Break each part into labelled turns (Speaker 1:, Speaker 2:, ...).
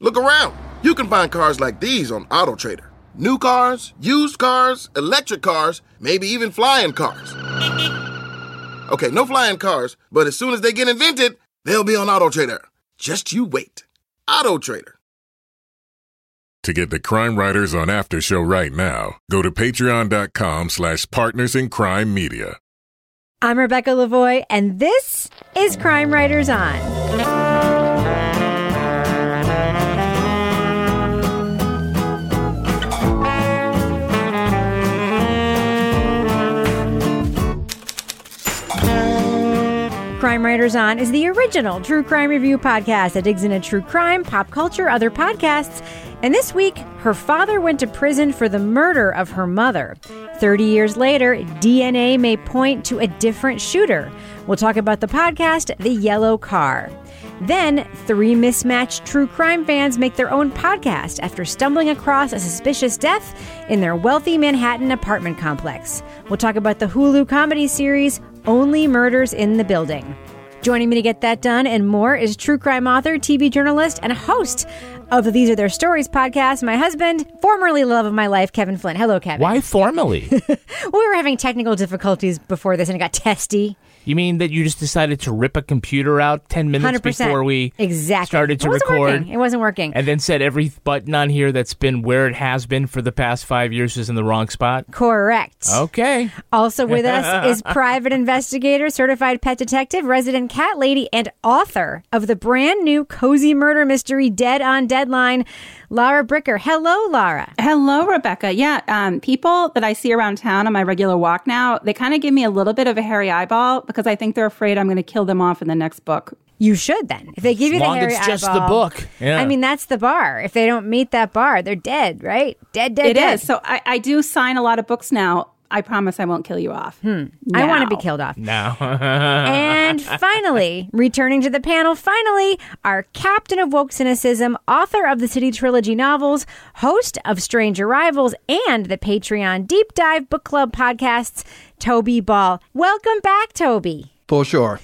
Speaker 1: Look around. You can find cars like these on AutoTrader. New cars, used cars, electric cars, maybe even flying cars. Okay, no flying cars, but as soon as they get invented, they'll be on AutoTrader. Just you wait. AutoTrader.
Speaker 2: To get the Crime Writers on After Show right now, go to patreon.com slash partners in crime media.
Speaker 3: I'm Rebecca Lavoie, and this is Crime Writers On. Crime Writers On is the original true crime review podcast that digs into true crime, pop culture, other podcasts. And this week, her father went to prison for the murder of her mother. 30 years later, DNA may point to a different shooter. We'll talk about the podcast, The Yellow Car. Then, three mismatched true crime fans make their own podcast after stumbling across a suspicious death in their wealthy Manhattan apartment complex. We'll talk about the Hulu comedy series, Only Murders in the Building. Joining me to get that done and more is true crime author, TV journalist, and host of the These Are Their Stories podcast, my husband, formerly love of my life, Kevin Flynn. Hello, Kevin.
Speaker 4: Why formally?
Speaker 3: Well, we were having technical difficulties before this and it got testy.
Speaker 4: You mean that you just decided to rip a computer out 10 minutes
Speaker 3: 100%.
Speaker 4: before we
Speaker 3: exactly.
Speaker 4: started to
Speaker 3: it
Speaker 4: record?
Speaker 3: Working. It wasn't working.
Speaker 4: And then said every button on here that's been where it has been for the past five years is in the wrong spot?
Speaker 3: Correct.
Speaker 4: Okay.
Speaker 3: Also with us is private investigator, certified pet detective, resident cat lady, and author of the brand new cozy murder mystery Dead on Deadline, Lara Bricker. Hello, Lara.
Speaker 5: Hello, Rebecca. Yeah, um, people that I see around town on my regular walk now, they kind of give me a little bit of a hairy eyeball because I think they're afraid I'm going to kill them off in the next book.
Speaker 3: You should then. If they give you
Speaker 4: As long
Speaker 3: hairy
Speaker 4: it's just the book. Yeah.
Speaker 3: I mean, that's the bar. If they don't meet that bar, they're dead, right? Dead, dead,
Speaker 5: It is.
Speaker 3: dead.
Speaker 5: So I, I do sign a lot of books now. I promise I won't kill you off.
Speaker 3: Hmm. I want to be killed off.
Speaker 4: Now.
Speaker 3: and finally, returning to the panel, finally, our captain of woke cynicism, author of the City Trilogy novels, host of Strange Arrivals and the Patreon Deep Dive Book Club podcasts, Toby Ball. Welcome back, Toby.
Speaker 6: Bonjour.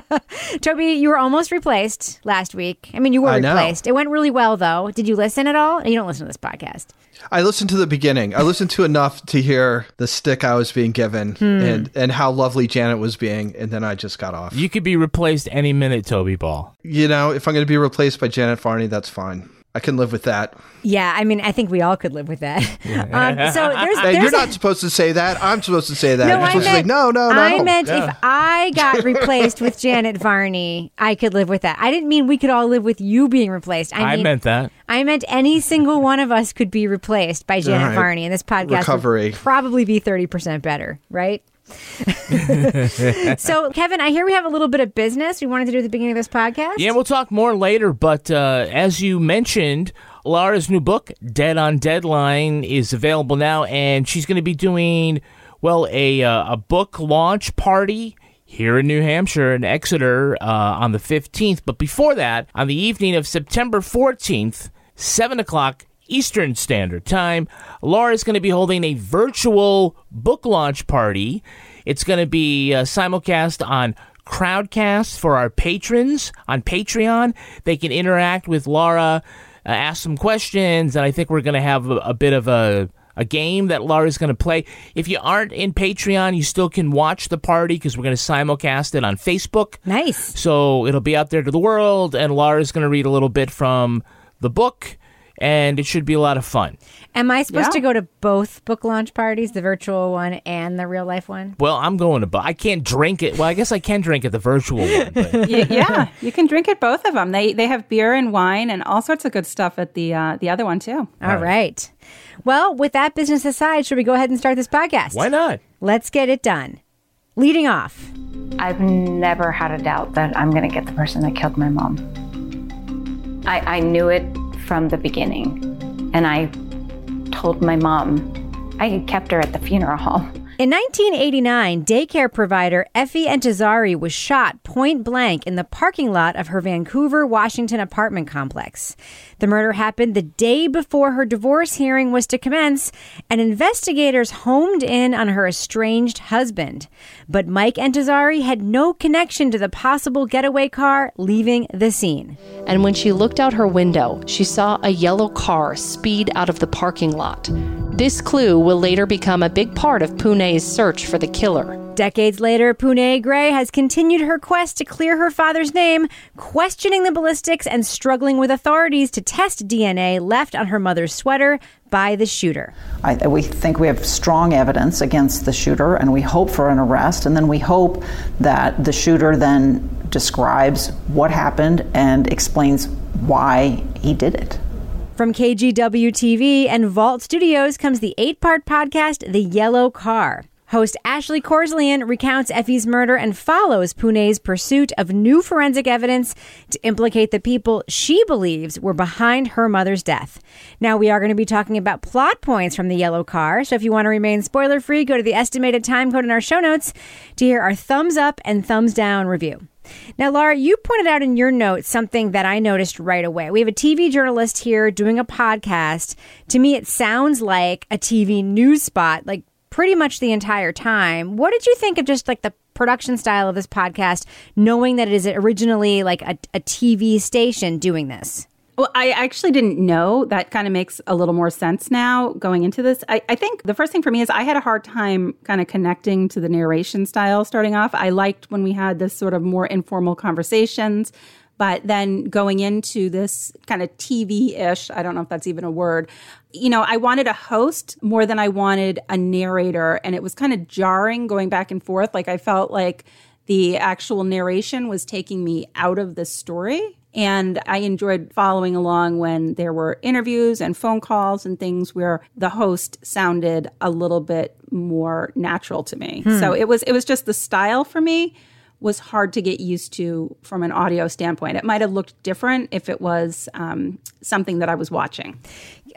Speaker 3: Toby, you were almost replaced last week. I mean, you were
Speaker 6: I know.
Speaker 3: replaced. It went really well, though. Did you listen at all? You don't listen to this podcast.
Speaker 6: I listened to the beginning. I listened to enough to hear the stick I was being given
Speaker 3: Hmm.
Speaker 6: and, and how lovely Janet was being, and then I just got off.
Speaker 4: you could be replaced any minute, Toby Ball.
Speaker 6: You know, if I'm going to be replaced by Janet Varney, that's fine. I can live with that.
Speaker 3: Yeah, I mean, I think we all could live with that. um, so there's, there's
Speaker 6: you're
Speaker 3: a-
Speaker 6: not supposed to say that. I'm supposed to say that.
Speaker 3: No,
Speaker 6: you're
Speaker 3: I
Speaker 6: supposed
Speaker 3: meant,
Speaker 6: to say, no, no, no.
Speaker 3: I meant
Speaker 4: Yeah.
Speaker 3: if I got replaced with Janet Varney, I could live with that. I didn't mean we could all live with you being replaced. I,
Speaker 4: I
Speaker 3: mean,
Speaker 4: meant that.
Speaker 3: I meant any single one of us could be replaced by Janet
Speaker 6: All right.
Speaker 3: Varney, and this podcast
Speaker 6: Recovery.
Speaker 3: would probably be thirty percent better, right? so, Kevin, I hear we have a little bit of business we wanted to do at the beginning of this podcast.
Speaker 4: Yeah, we'll talk more later, but uh, as you mentioned, Lara's new book, Dead on Deadline, is available now, and she's going to be doing, well, a, uh, a book launch party here in New Hampshire, in Exeter, uh, on the 15th. But before that, on the evening of September 14th, 7 o'clock Eastern Standard Time, Lara is going to be holding a virtual book launch party. It's going to be uh, simulcast on Crowdcast for our patrons on Patreon. They can interact with Lara, uh, ask some questions, and I think we're going to have a, a bit of a a game that Lara's going to play. If you aren't in Patreon, you still can watch the party because we're going to simulcast it on Facebook.
Speaker 3: Nice.
Speaker 4: So it'll be out there to the world, and Lara's going to read a little bit from the book, and it should be a lot of fun.
Speaker 3: Am I supposed
Speaker 5: Yeah.
Speaker 3: to go to both book launch parties, the virtual one and the real life one?
Speaker 4: Well, I'm going to, but I can't drink it. Well, I guess I can drink at the virtual one. But
Speaker 5: yeah, you can drink at both of them. They they have beer and wine and all sorts of good stuff at the uh, the other one too.
Speaker 3: All right. Well, with that business aside, should we go ahead and start this podcast?
Speaker 4: why not?
Speaker 3: Let's get it done. Leading off.
Speaker 7: I've never had a doubt that I'm going to get the person that killed my mom. I, I knew it from the beginning. And I told my mom, I kept her at the funeral home.
Speaker 3: In 1989, daycare provider Effie Entezari was shot point blank in the parking lot of her Vancouver, Washington apartment complex. The murder happened the day before her divorce hearing was to commence, and investigators homed in on her estranged husband. But Mike Entezari had no connection to the possible getaway car leaving the scene.
Speaker 8: And when she looked out her window, she saw a yellow car speed out of the parking lot. This clue will later become a big part of Pune's search for the killer.
Speaker 3: Decades later, Pune Gray has continued her quest to clear her father's name, questioning the ballistics and struggling with authorities to test DNA left on her mother's sweater by the shooter.
Speaker 9: I, we think we have strong evidence against the shooter, and we hope for an arrest, and then we hope that the shooter then describes what happened and explains why he did it.
Speaker 3: From KGW TV and Vault Studios comes the eight part podcast, The Yellow Car. Host Ashley Korslien recounts Effie's murder and follows Pune's pursuit of new forensic evidence to implicate the people she believes were behind her mother's death. Now, we are going to be talking about plot points from the yellow car, so if you want to remain spoiler free, go to the estimated time code in our show notes to hear our thumbs up and thumbs down review. Now, Lara, you pointed out in your notes something that I noticed right away. We have a TV journalist here doing a podcast. To me, it sounds like a TV news spot, like pretty much the entire time. What did you think of just like the production style of this podcast, knowing that it is originally like a, a TV station doing this?
Speaker 5: Well, I actually didn't know. That kind of makes a little more sense now going into this. I, I, think the first thing for me is I had a hard time kind of connecting to the narration style starting off. I liked when we had this sort of more informal conversations. But then going into this kind of TV ish, I don't know if that's even a word, you know, I wanted a host more than I wanted a narrator. And it was kind of jarring going back and forth. Like I felt like the actual narration was taking me out of the story. And I enjoyed following along when there were interviews and phone calls and things where the host sounded a little bit more natural to me. Hmm. So it was it was just the style for me was hard to get used to from an audio standpoint. It might have looked different if it was um, something that I was watching.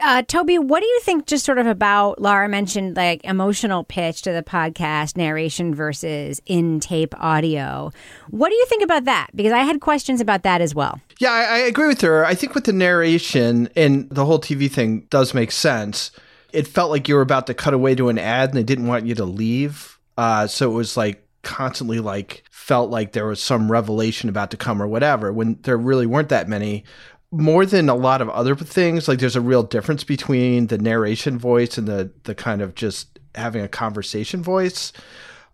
Speaker 3: Uh, Toby, what do you think just sort of about Lara mentioned like emotional pitch to the podcast narration versus in tape audio? What do you think about that? Because I had questions about that as well.
Speaker 6: Yeah, I, I agree with her. I think with the narration and the whole TV thing does make sense. It felt like you were about to cut away to an ad and they didn't want you to leave. Uh, so it was like constantly like felt like there was some revelation about to come or whatever when there really weren't that many. More than a lot of other things like there's a real difference between the narration voice and the the kind of just having a conversation voice.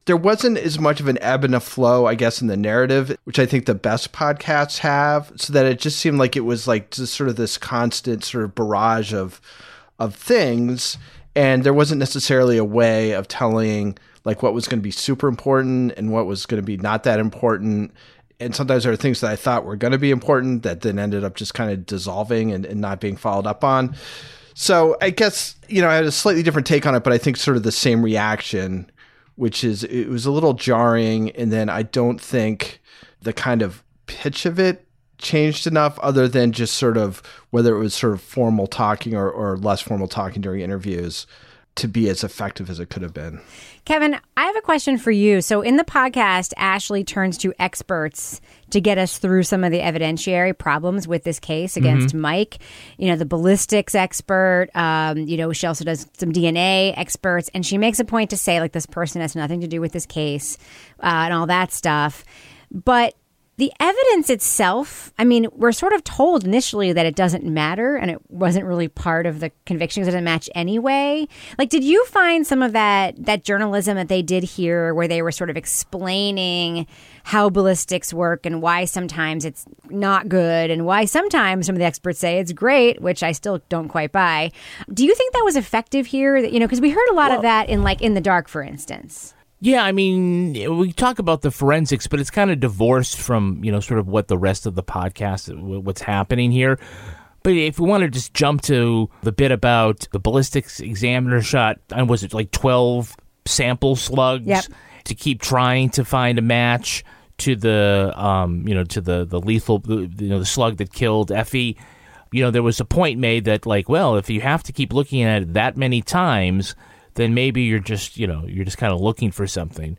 Speaker 6: There wasn't as much of an ebb and a flow i guess in the narrative which i think the best podcasts have so that it just seemed like it was like just sort of this constant sort of barrage of of things and there wasn't necessarily a way of telling like what was going to be super important and what was going to be not that important. And sometimes there are things that I thought were going to be important that then ended up just kind of dissolving and, and not being followed up on. So I guess, you know, I had a slightly different take on it, but I think sort of the same reaction, which is it was a little jarring. And then I don't think the kind of pitch of it changed enough other than just sort of whether it was sort of formal talking or, or less formal talking during interviews to be as effective as it could have been.
Speaker 3: Kevin, I have a question for you. So, in the podcast, Ashley turns to experts to get us through some of the evidentiary problems with this case against mm-hmm. Mike. You know, the ballistics expert, um, you know, she also does some DNA experts, and she makes a point to say, like, this person has nothing to do with this case uh, and all that stuff. But the evidence itself, I mean, we're sort of told initially that it doesn't matter and it wasn't really part of the conviction because it didn't match anyway. Like, did you find some of that that journalism that they did here where they were sort of explaining how ballistics work and why sometimes it's not good and why sometimes some of the experts say it's great, which I still don't quite buy. Do you think that was effective here? You know, because we heard a lot well, of that in like in the dark, for instance.
Speaker 4: Yeah, I mean, we talk about the forensics, but it's kind of divorced from, you know, sort of what the rest of the podcast, what's happening here. But if we want to just jump to the bit about the ballistics examiner shot, and was it like 12 sample slugs
Speaker 3: yep.
Speaker 4: to keep trying to find a match to the, um, you know, to the, the lethal, you know, the slug that killed Effie? You know, there was a point made that, like, well, if you have to keep looking at it that many times, then maybe you're just, you know, you're just kind of looking for something.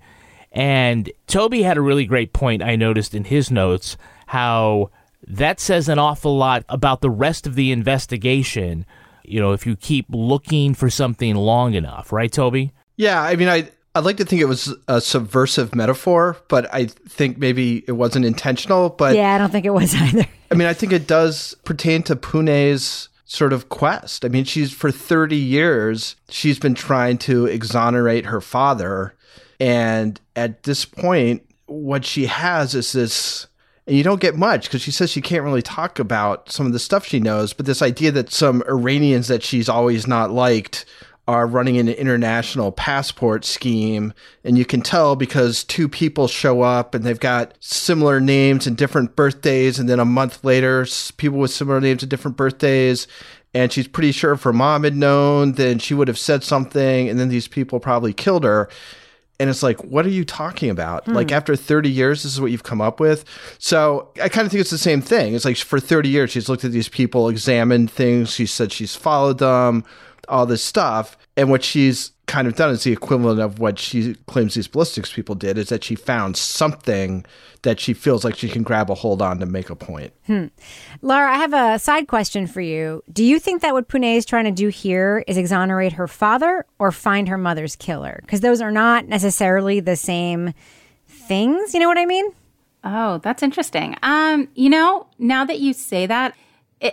Speaker 4: And Toby had a really great point I noticed in his notes how that says an awful lot about the rest of the investigation. You know, if you keep looking for something long enough, right, Toby?
Speaker 6: Yeah, I mean, I I'd like to think it was a subversive metaphor, but I think maybe it wasn't intentional. But
Speaker 3: yeah, I don't think it was either.
Speaker 6: I mean, I think it does pertain to Pune's sort of quest. I mean, she's for 30 years, she's been trying to exonerate her father. And at this point, what she has is this and you don't get much because she says she can't really talk about some of the stuff she knows, but this idea that some Iranians that she's always not liked are running an international passport scheme. And you can tell because two people show up and they've got similar names and different birthdays. And then a month later, people with similar names and different birthdays. And she's pretty sure if her mom had known, then she would have said something. And then these people probably killed her. And it's like, what are you talking about? Hmm. Like, after 30 years, this is what you've come up with. So I kind of think it's the same thing. It's like for 30 years, she's looked at these people, examined things. She said she's followed them all this stuff. And what she's kind of done is the equivalent of what she claims these ballistics people did is that she found something that she feels like she can grab a hold on to make a point.
Speaker 3: Hmm. Lara, I have a side question for you. Do you think that what Pune is trying to do here is exonerate her father or find her mother's killer? Because those are not necessarily the same things. You know what I mean?
Speaker 5: Oh, that's interesting. Um, you know, now that you say that,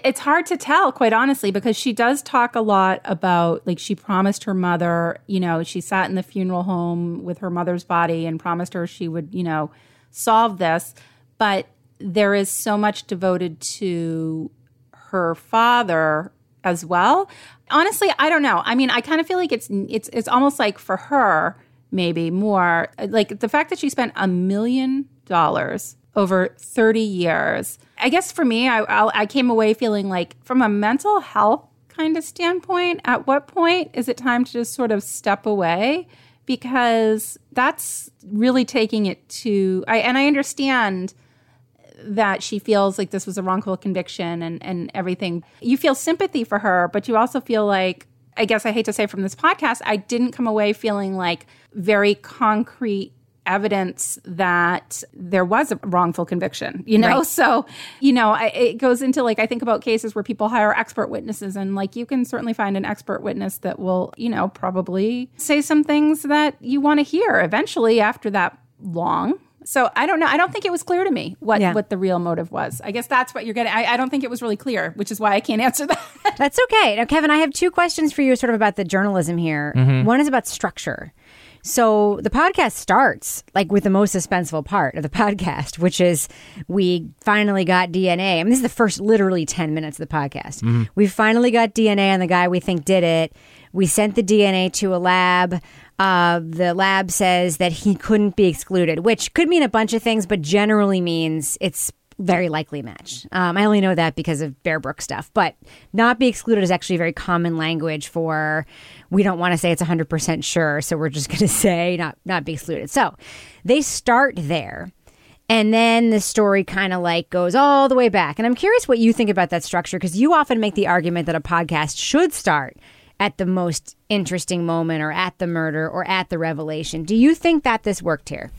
Speaker 5: it's hard to tell, quite honestly, because she does talk a lot about like she promised her mother, you know, she sat in the funeral home with her mother's body and promised her she would, you know, solve this. But there is so much devoted to her father as well. Honestly, I don't know. I mean, I kind of feel like it's it's it's almost like for her maybe more like the fact that she spent a million dollars over 30 years. I guess for me, I, I, I came away feeling like, from a mental health kind of standpoint, at what point is it time to just sort of step away? Because that's really taking it to, I, and I understand that she feels like this was a wrongful conviction and, and everything. You feel sympathy for her, but you also feel like, I guess I hate to say from this podcast, I didn't come away feeling like very concrete evidence that there was a wrongful conviction, you know? Right. So, you know, I, it goes into like, I think about cases where people hire expert witnesses, and like you can certainly find an expert witness that will, you know, probably say some things that you want to hear eventually after that long. So I don't know. I don't think it was clear to me what, yeah. what the real motive was. I guess that's what you're getting. I, I don't think it was really clear, which is why I can't answer that.
Speaker 3: that's okay. Now, Kevin, I have two questions for you, sort of about the journalism here. Mm-hmm. One is about structure. So the podcast starts like with the most suspenseful part of the podcast, which is we finally got DNA. I mean, this is the first literally 10 minutes of the podcast. Mm-hmm. We finally got DNA on the guy we think did it. We sent the DNA to a lab. Uh, the lab says that he couldn't be excluded, which could mean a bunch of things, but generally means it's very likely match. Um, I only know that because of Bear Brook stuff, but not be excluded is actually very common language for we don't want to say it's 100% sure, so we're just going to say not not be excluded. So they start there. And then the story kind of like goes all the way back. And I'm curious what you think about that structure because you often make the argument that a podcast should start at the most interesting moment or at the murder or at the revelation. Do you think that this worked here?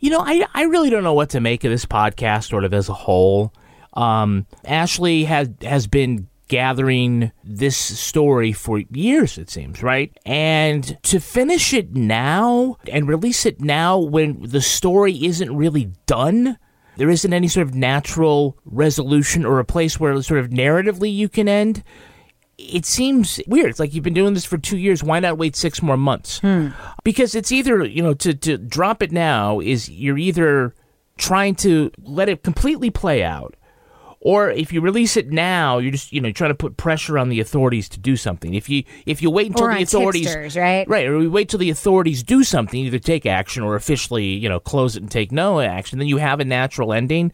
Speaker 4: You know, I, I really don't know what to make of this podcast sort of as a whole. Um, Ashley has has been gathering this story for years, it seems, right? And to finish it now and release it now when the story isn't really done, there isn't any sort of natural resolution or a place where sort of narratively you can end. It seems weird. It's like you've been doing this for two years. Why not wait six more months? Hmm. Because it's either, you know, to, to drop it now is you're either trying to let it completely play out or if you release it now, you're just you know trying to put pressure on the authorities to do something. If you if you wait until
Speaker 3: or
Speaker 4: the authorities
Speaker 3: right
Speaker 4: right, or we wait till the authorities do something, either take action or officially you know close it and take no action, then you have a natural ending.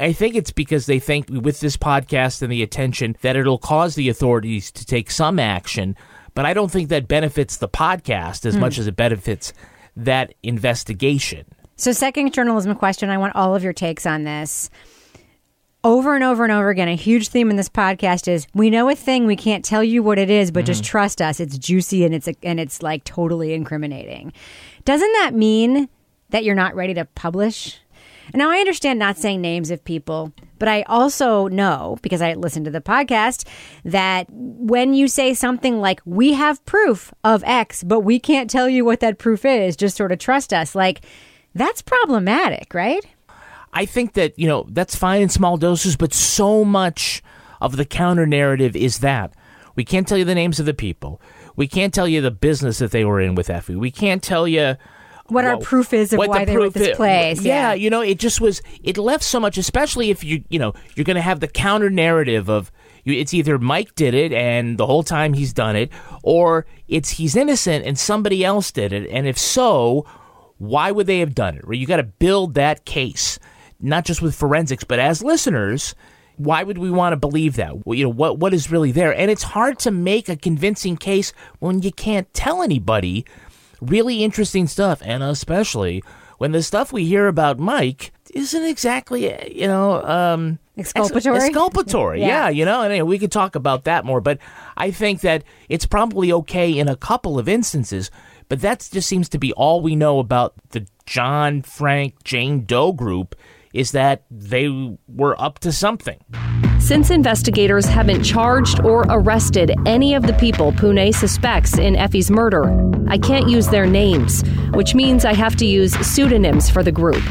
Speaker 4: I think it's because they think with this podcast and the attention that it'll cause the authorities to take some action, but I don't think that benefits the podcast as hmm. much as it benefits that investigation.
Speaker 3: So, second journalism question. I want all of your takes on this over and over and over again, a huge theme in this podcast is we know a thing, we can't tell you what it is, but just trust us. It's juicy and it's and it's like totally incriminating. Doesn't that mean that you're not ready to publish? Now I understand not saying names of people, but I also know because I listened to the podcast that when you say something like, we have proof of X, but we can't tell you what that proof is, just sort of trust us, like that's problematic, right?
Speaker 4: I think that, you know, that's fine in small doses, but so much of the counter narrative is that. We can't tell you the names of the people. We can't tell you the business that they were in with Effie. We can't tell you
Speaker 3: What our proof is of why
Speaker 4: the
Speaker 3: they were at this
Speaker 4: i-
Speaker 3: place.
Speaker 4: Yeah, you know, it just was. It left so much, especially if you, you know, you're going to have the counter narrative of you, it's either Mike did it and the whole time he's done it, or it's he's innocent and somebody else did it. And if so, why would they have done it? Right? You got to build that case, not just with forensics, but as listeners. Why would we want to believe that? Well, you know what what is really there, and it's hard to make a convincing case when you can't tell anybody really interesting stuff, and especially when the stuff we hear about Mike isn't exactly, you know, um,
Speaker 3: Exculpatory?
Speaker 4: exculpatory,
Speaker 3: Yeah.
Speaker 4: yeah. you know, and uh, we could talk about that more. But I think that it's probably okay in a couple of instances. But that just seems to be all we know about the John, Frank, Jane Doe group is that they were up to something.
Speaker 8: Since investigators haven't charged or arrested any of the people Pune suspects in Effie's murder, I can't use their names, which means I have to use pseudonyms for the group.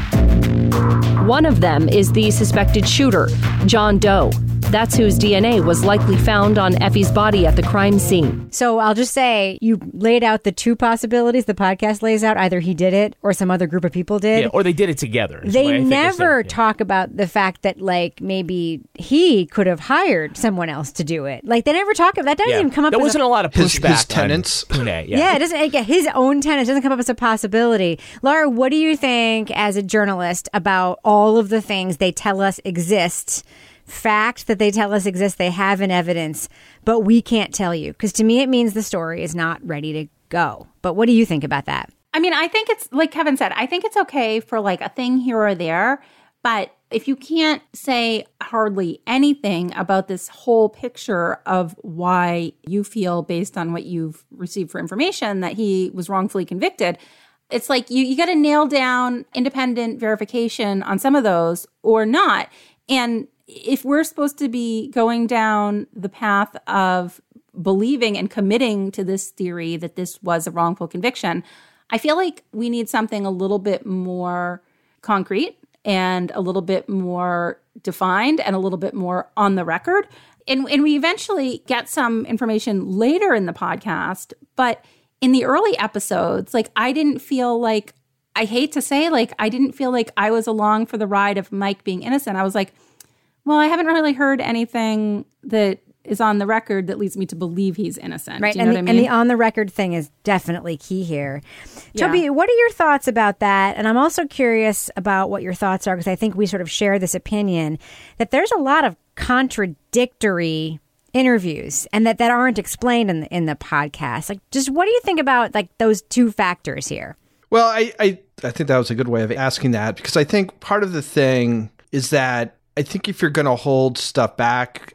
Speaker 8: One of them is the suspected shooter, John Doe. That's whose DNA was likely found on Effie's body at the crime scene.
Speaker 3: So I'll just say you laid out the two possibilities the podcast lays out. Either he did it or some other group of people did.
Speaker 4: Yeah, or they did it together. is the way
Speaker 3: they
Speaker 4: think said
Speaker 3: never
Speaker 4: yeah.
Speaker 3: talk about the fact that like maybe he could have hired someone else to do it. Like they never talk about that. Doesn't
Speaker 4: Yeah.
Speaker 3: even come up.
Speaker 4: There wasn't a, lot of pushback.
Speaker 6: his
Speaker 4: on
Speaker 6: tenants?
Speaker 4: Pune, yeah.
Speaker 3: Yeah, it doesn't. like, His own tenants doesn't come up as a possibility. Lara, what do you think as a journalist about all of the things they tell us exist? Fact that they tell us exist, they have in evidence, but we can't tell you because to me it means the story is not ready to go. But what do you think about that?
Speaker 5: I mean, I think it's like Kevin said, I think it's okay for like a thing here or there, but if you can't say hardly anything about this whole picture of why you feel based on what you've received for information that he was wrongfully convicted, it's like you, you got to nail down independent verification on some of those or not. And if we're supposed to be going down the path of believing and committing to this theory that this was a wrongful conviction, I feel like we need something a little bit more concrete and a little bit more defined and a little bit more on the record. And, and we eventually get some information later in the podcast, but in the early episodes, like I didn't feel like I hate to say, like I didn't feel like I was along for the ride of Mike being innocent. I was like, well, I haven't really heard anything that is on the record that leads me to believe he's innocent.
Speaker 3: Right.
Speaker 5: You
Speaker 3: and,
Speaker 5: know
Speaker 3: the,
Speaker 5: what I mean?
Speaker 3: and the on the record thing is definitely key here.
Speaker 5: Yeah.
Speaker 3: Toby, what are your thoughts about that? And I'm also curious about what your thoughts are because I think we sort of share this opinion that there's a lot of contradictory interviews and that, that aren't explained in the, in the podcast. Like, just what do you think about like those two factors here?
Speaker 6: Well, I, I I think that was a good way of asking that because I think part of the thing is that I think if you're going to hold stuff back,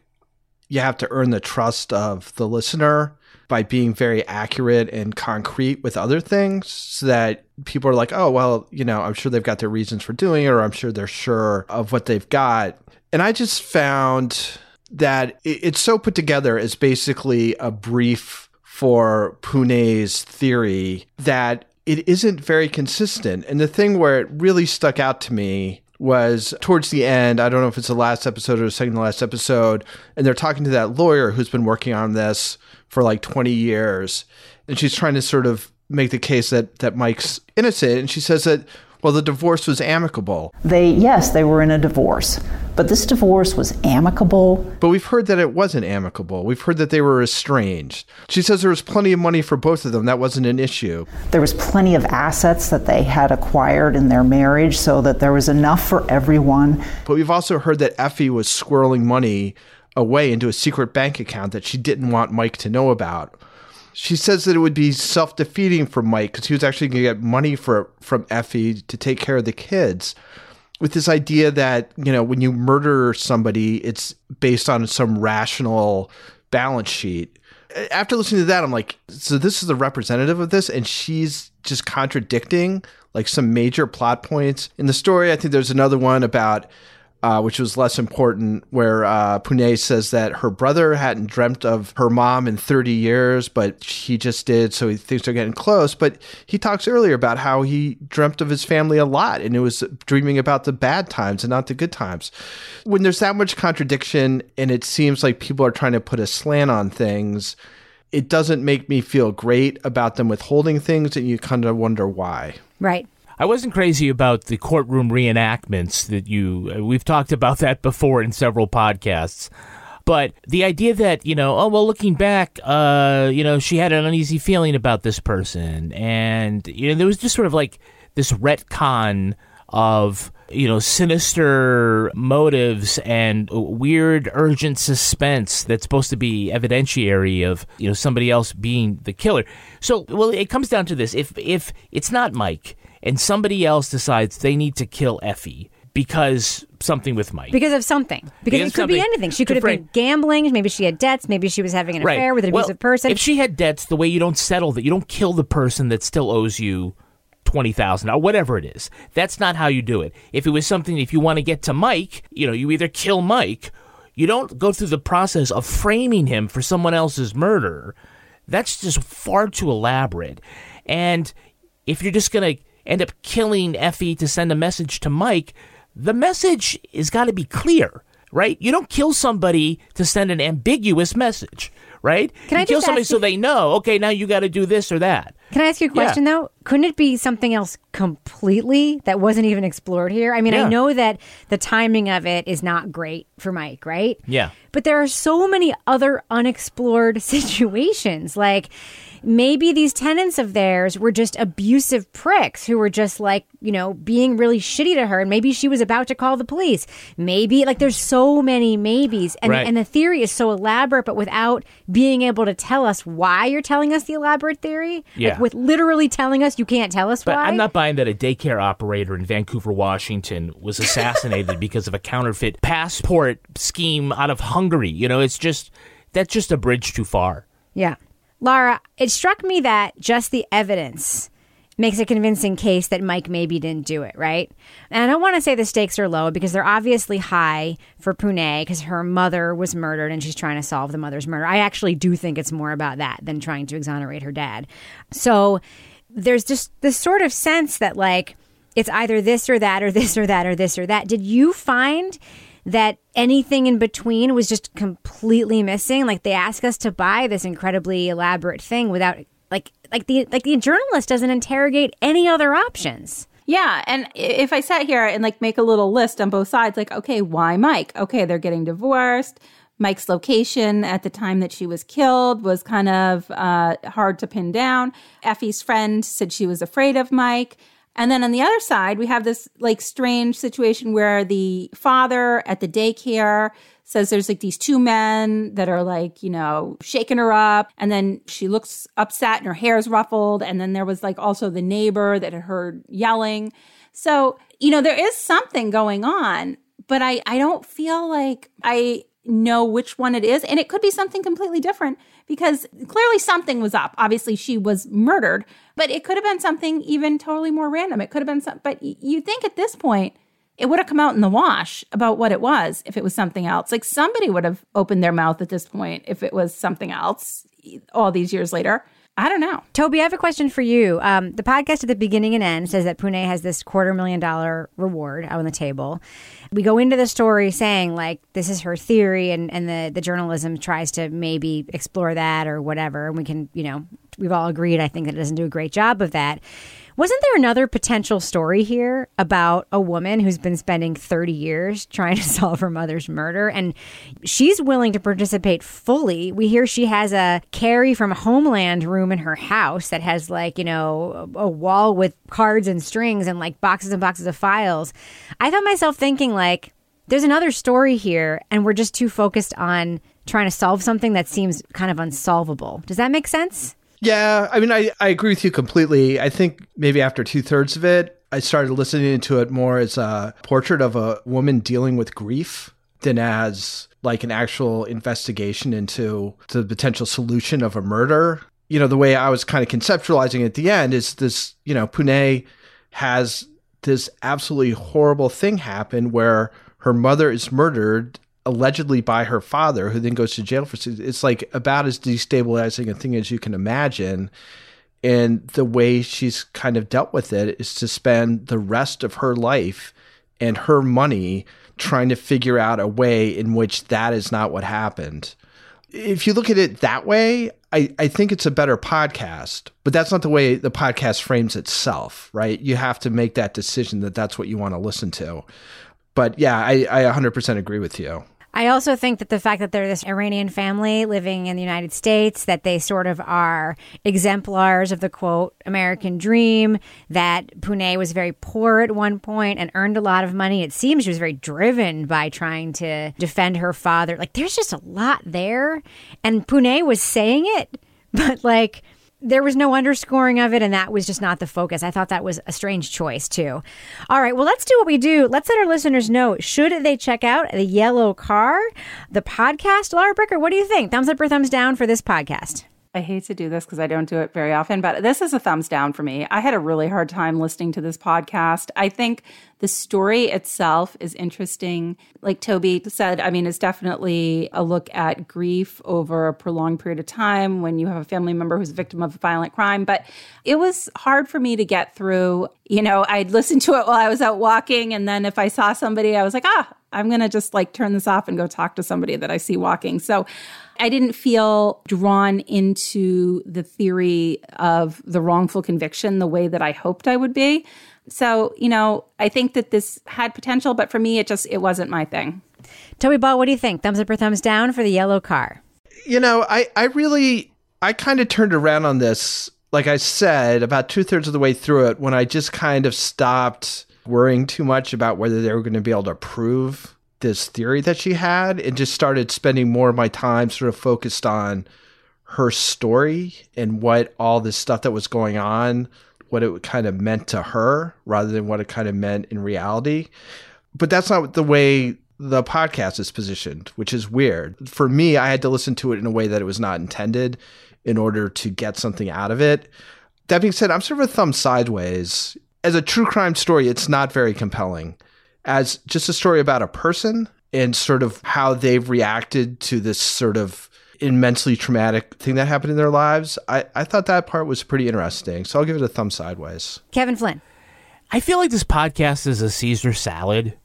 Speaker 6: you have to earn the trust of the listener by being very accurate and concrete with other things so that people are like, oh, well, you know, I'm sure they've got their reasons for doing it or I'm sure they're sure of what they've got. And I just found that it's so put together as basically a brief for Pune's theory that it isn't very consistent. And the thing where it really stuck out to me was towards the end. I don't know if it's the last episode or the second to last episode. And they're talking to that lawyer who's been working on this for like 20 years. And she's trying to sort of make the case that, that Mike's innocent. And she says that, well, the divorce was amicable.
Speaker 9: They, yes, they were in a divorce, but this divorce was amicable.
Speaker 6: But we've heard that it wasn't amicable. We've heard that they were estranged. She says there was plenty of money for both of them. That wasn't an issue.
Speaker 9: There was plenty of assets that they had acquired in their marriage so that there was enough for everyone.
Speaker 6: But we've also heard that Effie was squirreling money away into a secret bank account that she didn't want Mike to know about. She says that it would be self defeating for Mike because he was actually going to get money for from Effie to take care of the kids. with this idea that, you know, when you murder somebody, it's based on some rational balance sheet. After listening to that, I'm like, so this is the representative of this, and she's just contradicting like some major plot points in the story. I think there's another one about uh, which was less important, where uh, Pune says that her brother hadn't dreamt of her mom in 30 years, but he just did, so he thinks they're getting close. But he talks earlier about how he dreamt of his family a lot, and it was dreaming about the bad times and not the good times. When there's that much contradiction, and it seems like people are trying to put a slant on things, it doesn't make me feel great about them withholding things, and you kind of wonder why.
Speaker 3: Right.
Speaker 4: I wasn't crazy about the courtroom reenactments that you. uh, We've talked about that before in several podcasts. But the idea that, you know, oh, well, looking back, uh, you know, she had an uneasy feeling about this person. And, you know, there was just sort of like this retcon of, you know, sinister motives and weird, urgent suspense that's supposed to be evidentiary of, you know, somebody else being the killer. So, well, it comes down to this. If, if it's not Mike, and somebody else decides they need to kill Effie because something with Mike.
Speaker 3: Because of something. Because,
Speaker 4: Because
Speaker 3: it could be anything. She could have been gambling. Maybe she had debts. Maybe she was having an affair with an
Speaker 4: Well,
Speaker 3: abusive person.
Speaker 4: If she had debts, the way you don't settle that, you don't kill the person that still owes you twenty thousand or whatever it is. That's not how you do it. If it was something, if you want to get to Mike, you know, you either kill Mike. You don't go through the process of framing him for someone else's murder. That's just far too elaborate. And if you're just gonna end up killing Effie to send a message to Mike, the message has got to be clear, right? You don't kill somebody to send an ambiguous message, right?
Speaker 3: Can
Speaker 4: you
Speaker 3: I
Speaker 4: kill somebody
Speaker 3: ask
Speaker 4: so they know, okay, now you got to do this or that.
Speaker 3: Can I ask you a
Speaker 4: Yeah.
Speaker 3: question though? Couldn't it be something else completely that wasn't even explored here? I mean,
Speaker 4: Yeah.
Speaker 3: I know that the timing of it is not great for Mike, right?
Speaker 4: Yeah.
Speaker 3: But there are so many other unexplored situations. Like maybe these tenants of theirs were just abusive pricks who were just like, you know, being really shitty to her. And maybe she was about to call the police. Maybe, like, there's so many maybes. And,
Speaker 4: Right.
Speaker 3: and the theory is so elaborate, but without being able to tell us why you're telling us the elaborate theory.
Speaker 4: Yeah.
Speaker 3: Like, with literally telling us you can't tell us
Speaker 4: But
Speaker 3: why.
Speaker 4: I'm not buying that a daycare operator in Vancouver, Washington was assassinated because of a counterfeit passport scheme out of Hungary. You know, it's just that's just a bridge too far.
Speaker 3: Yeah. Lara, it struck me that just the evidence makes a convincing case that Mike maybe didn't do it, right? And I don't want to say the stakes are low because they're obviously high for Pune because her mother was murdered and she's trying to solve the mother's murder. I actually do think it's more about that than trying to exonerate her dad. So there's just this sort of sense that, like, it's either this or that or this or that or this or that. Did you find that anything in between was just completely missing? Like they ask us to buy this incredibly elaborate thing without like like the like the journalist doesn't interrogate any other options.
Speaker 5: Yeah, and if I sat here and like make a little list on both sides, like, okay, why Mike? Okay, they're getting divorced. Mike's location at the time that she was killed was kind of uh, hard to pin down. Effie's friend said she was afraid of Mike. And then on the other side, we have this like strange situation where the father at the daycare says there's like these two men that are like, you know, shaking her up. And then she looks upset and her hair's ruffled. And then there was like also the neighbor that had heard yelling. So, you know, there is something going on, but I, I don't feel like I know which one it is. And it could be something completely different because clearly something was up. Obviously, she was murdered, but it could have been something even totally more random. It could have been some, but you think at this point, it would have come out in the wash about what it was if it was something else. Like somebody would have opened their mouth at this point if it was something else all these years later. I don't know.
Speaker 3: Toby, I have a question for you. Um, the podcast at the beginning and end says that Pune has this quarter million dollar reward on the table. We go into the story saying like this is her theory, and and the the journalism tries to maybe explore that or whatever. And we can, you know, we've all agreed. I think that it doesn't do a great job of that. Wasn't there another potential story here about a woman who's been spending 30 years trying to solve her mother's murder and she's willing to participate fully? We hear she has a Carrie from Homeland room in her house that has like, you know, a wall with cards and strings and like boxes and boxes of files. I found myself thinking like there's another story here and we're just too focused on trying to solve something that seems kind of unsolvable. Does that make sense?
Speaker 6: Yeah, I mean, I, I agree with you completely. I think maybe after two thirds of it, I started listening to it more as a portrait of a woman dealing with grief than as like an actual investigation into the potential solution of a murder. You know, the way I was kind of conceptualizing at the end is this, you know, Pune has this absolutely horrible thing happen where her mother is murdered allegedly by her father who then goes to jail for it's like about as destabilizing a thing as you can imagine and the way she's kind of dealt with it is to spend the rest of her life and her money trying to figure out a way in which that is not what happened. If you look at it that way, I, I think it's a better podcast, but that's not the way the podcast frames itself, right? You have to make that decision that that's what you want to listen to. But yeah, I, I 100% agree with you.
Speaker 3: I also think that the fact that they're this Iranian family living in the United States, that they sort of are exemplars of the quote American dream, that Pune was very poor at one point and earned a lot of money. It seems she was very driven by trying to defend her father. Like there's just a lot there. And Pune was saying it, but like there was no underscoring of it, and that was just not the focus. I thought that was a strange choice, too. All right, well, let's do what we do. Let's let our listeners know should they check out The Yellow Car, the podcast? Lara Bricker, what do you think? Thumbs up or thumbs down for this podcast?
Speaker 5: I hate to do this because I don't do it very often, but this is a thumbs down for me. I had a really hard time listening to this podcast. I think the story itself is interesting. Like Toby said, I mean, it's definitely a look at grief over a prolonged period of time when you have a family member who's a victim of a violent crime. But it was hard for me to get through. You know, I'd listen to it while I was out walking. And then if I saw somebody, I was like, ah, I'm going to just like turn this off and go talk to somebody that I see walking. So I didn't feel drawn into the theory of the wrongful conviction the way that I hoped I would be. So, you know, I think that this had potential, but for me, it just it wasn't my thing.
Speaker 3: Toby Ball, what do you think? Thumbs up or thumbs down for the yellow car?
Speaker 6: You know, I I really I kind of turned around on this. Like I said, about two thirds of the way through it, when I just kind of stopped worrying too much about whether they were going to be able to prove this theory that she had and just started spending more of my time sort of focused on her story and what all this stuff that was going on, what it kind of meant to her rather than what it kind of meant in reality. But that's not the way the podcast is positioned, which is weird. For me, I had to listen to it in a way that it was not intended in order to get something out of it. That being said, I'm sort of a thumb sideways. As a true crime story, it's not very compelling as just a story about a person and sort of how they've reacted to this sort of immensely traumatic thing that happened in their lives. I, I thought that part was pretty interesting. So I'll give it a thumb sideways.
Speaker 3: Kevin Flynn.
Speaker 4: I feel like this podcast is a Caesar salad.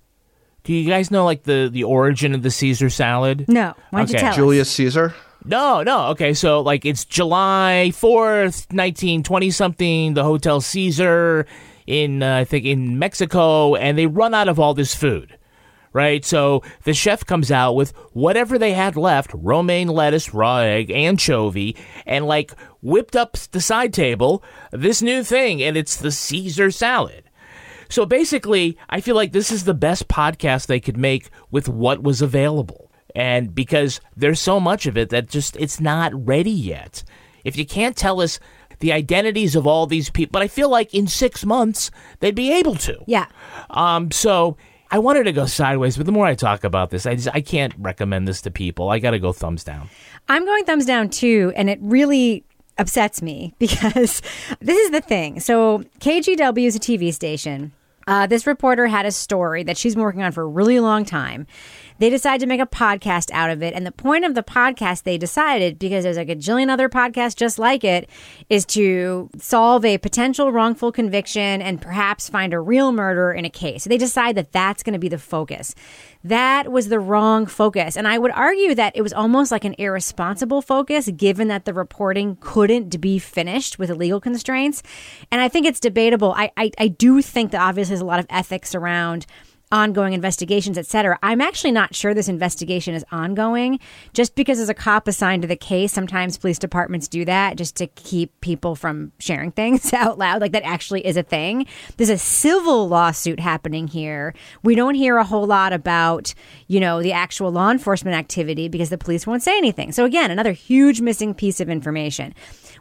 Speaker 4: Do you guys know like the the origin of the Caesar salad?
Speaker 3: No. Why don't
Speaker 4: Okay.
Speaker 3: you tell
Speaker 6: Julius
Speaker 3: us?
Speaker 6: Caesar?
Speaker 4: No, no. Okay, so like it's July 4th, 1920 something, the Hotel Caesar in uh, I think in Mexico and they run out of all this food. Right? So the chef comes out with whatever they had left, romaine lettuce, raw egg, anchovy, and like whipped up the side table this new thing and it's the Caesar salad. So basically, I feel like this is the best podcast they could make with what was available. And because there's so much of it that just it's not ready yet. If you can't tell us the identities of all these people, but I feel like in 6 months they'd be able to.
Speaker 3: Yeah.
Speaker 4: Um so I wanted to go sideways, but the more I talk about this, I just I can't recommend this to people. I got to go thumbs down.
Speaker 3: I'm going thumbs down too, and it really upsets me because this is the thing. So KGW is a TV station. Uh, this reporter had a story that she's been working on for a really long time. They decided to make a podcast out of it. And the point of the podcast, they decided, because there's like a jillion other podcasts just like it, is to solve a potential wrongful conviction and perhaps find a real murderer in a case. So they decide that that's going to be the focus. That was the wrong focus. And I would argue that it was almost like an irresponsible focus, given that the reporting couldn't be finished with legal constraints. And I think it's debatable. I, I, I do think that obviously there's a lot of ethics around ongoing investigations, et cetera. I'm actually not sure this investigation is ongoing. Just because there's a cop assigned to the case, sometimes police departments do that just to keep people from sharing things out loud. Like that actually is a thing. There's a civil lawsuit happening here. We don't hear a whole lot about, you know, the actual law enforcement activity because the police won't say anything. So again, another huge missing piece of information.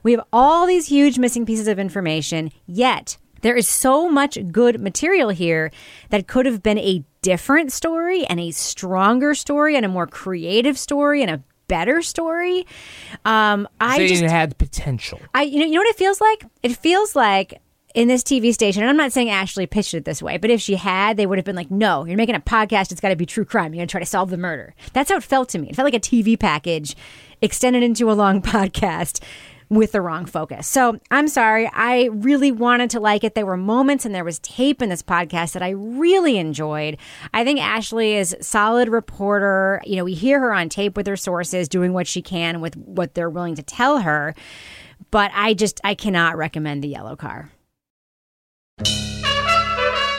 Speaker 3: We have all these huge missing pieces of information, yet There is so much good material here that could have been a different story and a stronger story and a more creative story and a better story. Um, I
Speaker 4: They
Speaker 3: just
Speaker 4: had potential.
Speaker 3: I you know you know what it feels like? It feels like in this TV station, and I'm not saying Ashley pitched it this way, but if she had, they would have been like, "No, you're making a podcast. It's got to be true crime. You're gonna try to solve the murder." That's how it felt to me. It felt like a TV package extended into a long podcast with the wrong focus. So I'm sorry. I really wanted to like it. There were moments and there was tape in this podcast that I really enjoyed. I think Ashley is solid reporter. You know, we hear her on tape with her sources, doing what she can with what they're willing to tell her. But I just I cannot recommend the yellow car.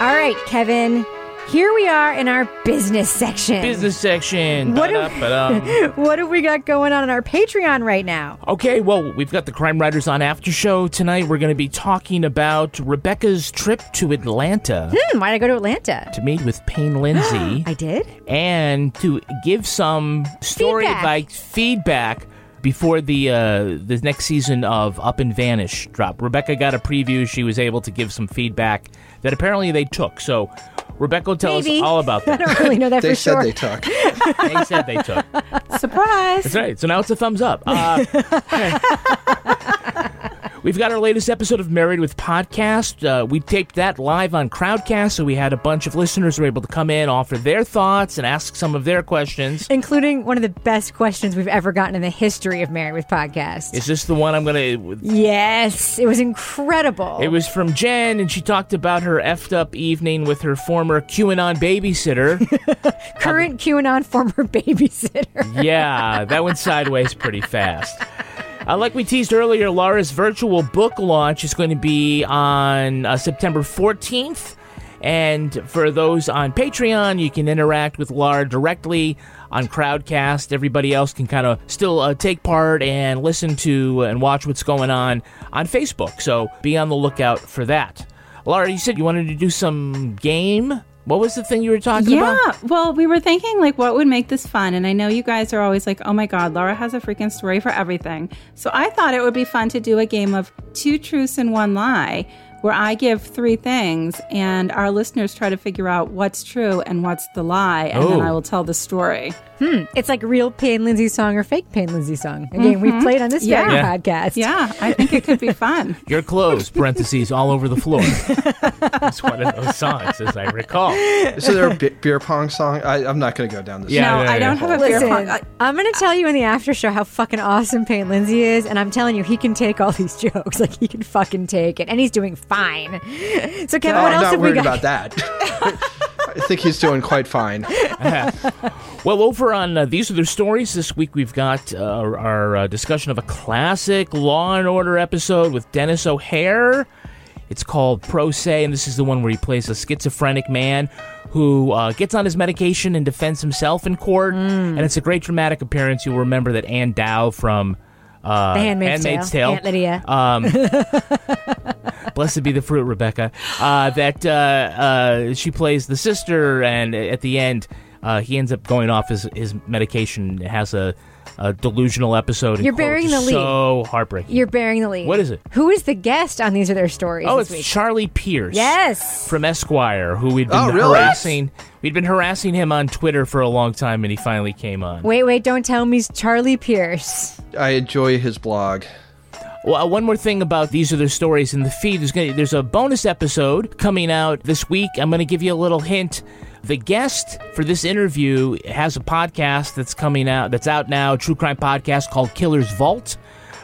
Speaker 3: All right, Kevin. Here we are in our business section.
Speaker 4: Business section.
Speaker 3: What do- what have we got going on on our Patreon right now?
Speaker 4: Okay, well, we've got the Crime Writers on After Show tonight. We're going to be talking about Rebecca's trip to Atlanta
Speaker 3: Hmm, why'd I go to Atlanta?
Speaker 4: to meet with Payne Lindsay
Speaker 3: I did?
Speaker 4: and to give some story
Speaker 3: Feedback.
Speaker 4: advice feedback before the uh, the next season of Up and Vanish drop. Rebecca got a preview. She was able to give some feedback that apparently they took. So Rebecca will tell
Speaker 3: Maybe.
Speaker 4: us all about that.
Speaker 3: I don't really know that
Speaker 6: They
Speaker 3: for
Speaker 6: said
Speaker 3: sure.
Speaker 6: they took.
Speaker 4: they said they took.
Speaker 5: Surprise.
Speaker 4: That's right. So now it's a thumbs up. Uh, we've got our latest episode of Married with Podcast. Uh, we taped that live on Crowdcast, so we had a bunch of listeners who were able to come in, offer their thoughts, and ask some of their questions.
Speaker 3: Including one of the best questions we've ever gotten in the history of Married with Podcast.
Speaker 4: Is this the one I'm going to.
Speaker 3: yes, it was incredible.
Speaker 4: It was from Jen, and she talked about her effed up evening with her former QAnon babysitter.
Speaker 3: current QAnon former babysitter.
Speaker 4: yeah, that went sideways pretty fast. Uh, like we teased earlier, Lara's virtual book launch is going to be on uh, September 14th. And for those on Patreon, you can interact with Lara directly on Crowdcast. Everybody else can kind of still uh, take part and listen to and watch what's going on on Facebook. So be on the lookout for that. Laura, you said you wanted to do some game. What was the thing you were talking about?
Speaker 5: Yeah, well, we were thinking like what would make this fun, and I know you guys are always like, "Oh my God, Lara has a freaking story for everything." So I thought it would be fun to do a game of two truths and one lie, where I give three things, and our listeners try to figure out what's true and what's the lie, and then
Speaker 4: Oh.
Speaker 5: I will tell the story. Hmm.
Speaker 3: It's like real Payne Lindsay song or fake Payne Lindsay song. A game mm-hmm. we've played on this
Speaker 5: Yeah.
Speaker 4: Yeah.
Speaker 3: podcast.
Speaker 5: Yeah, I think it could be fun.
Speaker 4: Your clothes, parentheses, all over the floor. it's one of those songs, as I recall.
Speaker 6: Is there a beer pong song? I, I'm not going to go down this.
Speaker 4: Yeah.
Speaker 5: no, I don't have a beer pong. I-
Speaker 3: I'm going to tell you in the after show how fucking awesome Payne Lindsay is, and I'm telling you, he can take all these jokes. Like, he can fucking take it, and he's doing fine. So, Kevin,
Speaker 6: No,
Speaker 3: what
Speaker 6: I'm
Speaker 3: else
Speaker 6: not
Speaker 3: have we
Speaker 6: worried
Speaker 3: got?
Speaker 6: about that. I think he's doing quite fine.
Speaker 4: Well, over on uh, These Are the Stories, this week we've got uh, our, our uh, discussion of a classic Law and Order episode with Denis O'Hare. It's called Pro Se, and this is the one where he plays a schizophrenic man who uh, gets on his medication and defends himself in court. And it's a great dramatic appearance. You'll remember that Ann Dowd from uh,
Speaker 3: The Handmaid's Tale. Aunt Lydia.
Speaker 4: Um, blessed be the fruit, Rebecca. Uh, that uh, uh, she plays the sister, and at the end, uh, he ends up going off his his medication. Has a, a delusional episode.
Speaker 3: You're
Speaker 4: court,
Speaker 3: burying the lead.
Speaker 4: So heartbreaking.
Speaker 3: You're bearing the lead.
Speaker 4: What is it?
Speaker 3: Who is the guest on These Are Their Stories
Speaker 4: oh,
Speaker 3: this
Speaker 4: it's
Speaker 3: week?
Speaker 4: Charlie Pierce.
Speaker 3: yes.
Speaker 4: From Esquire, who we'd been
Speaker 6: Oh, really?
Speaker 4: harassing. We'd been harassing him on Twitter for a long time, and he finally came on.
Speaker 3: Wait, wait, don't tell me he's Charlie Pierce.
Speaker 6: I enjoy his blog.
Speaker 4: Well, uh, one more thing about these are their stories in the feed. There's gonna, there's a bonus episode coming out this week. I'm going to give you a little hint. The guest for this interview has a podcast that's coming out that's out now, a true crime podcast called Killer's Vault.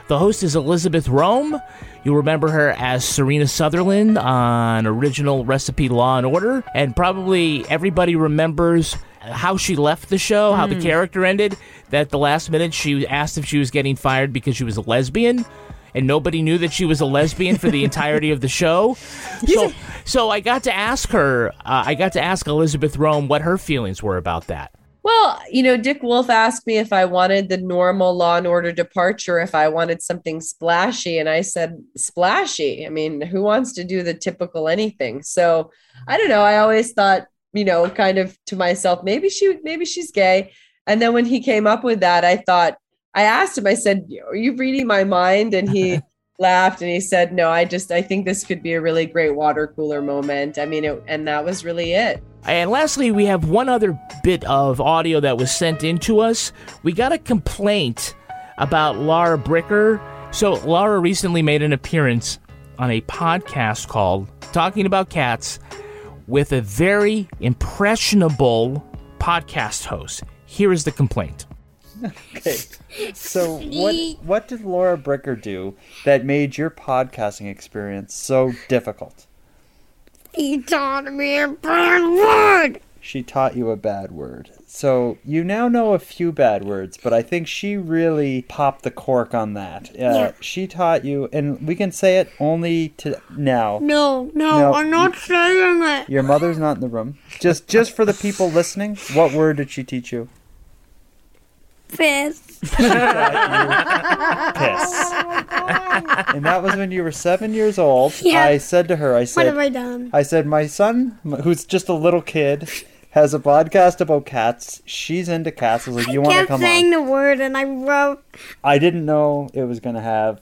Speaker 4: The host is Elisabeth Röhm. You'll remember her as Serena Southerlyn on original Recipe Law and Order, and probably everybody remembers how she left the show, how the hmm. character ended. That the last minute she asked if she was getting fired because she was a lesbian, and nobody knew that she was a lesbian for the entirety of the show. So, so I got to ask her. Uh, I got to ask Elisabeth Röhm what her feelings were about that.
Speaker 10: Well, you know, Dick Wolf asked me if I wanted the normal Law and Order departure, if I wanted something splashy, and I said splashy. I mean, who wants to do the typical anything? So I don't know. I always thought, you know, kind of to myself, maybe she, maybe she's gay. And then when he came up with that, I thought, I asked him. I said, "Are you reading my mind?" And he laughed and he said, "No, I just I think this could be a really great water cooler moment." I mean, it, and that was really it.
Speaker 4: And lastly, we have one other bit of audio that was sent in to us. We got a complaint about Lara Bricker. So, Lara recently made an appearance on a podcast called Talking About Cats with a very impressionable podcast host. Here is the complaint.
Speaker 11: Okay. So what what did Lara Bricker do that made your podcasting experience so difficult?
Speaker 12: He taught me a bad word.
Speaker 11: She taught you a bad word. So you now know a few bad words, but I think she really popped the cork on that. Uh,
Speaker 12: Yeah.
Speaker 11: She taught you, and we can say it only to now.
Speaker 12: No, no,
Speaker 11: No,
Speaker 12: I'm not saying it.
Speaker 11: Your mother's not in the room. Just just for the people listening, what word did she teach you?
Speaker 12: Piss.
Speaker 11: Piss. And that was when you were seven years old.
Speaker 12: Yeah.
Speaker 11: I said to her, I said, What
Speaker 12: have I done?
Speaker 11: I said, my son, who's just a little kid, has a podcast about cats. She's into cats. I was like, you want to
Speaker 12: kept
Speaker 11: come
Speaker 12: saying
Speaker 11: on?
Speaker 12: the word and I wrote
Speaker 11: I didn't know it was going to have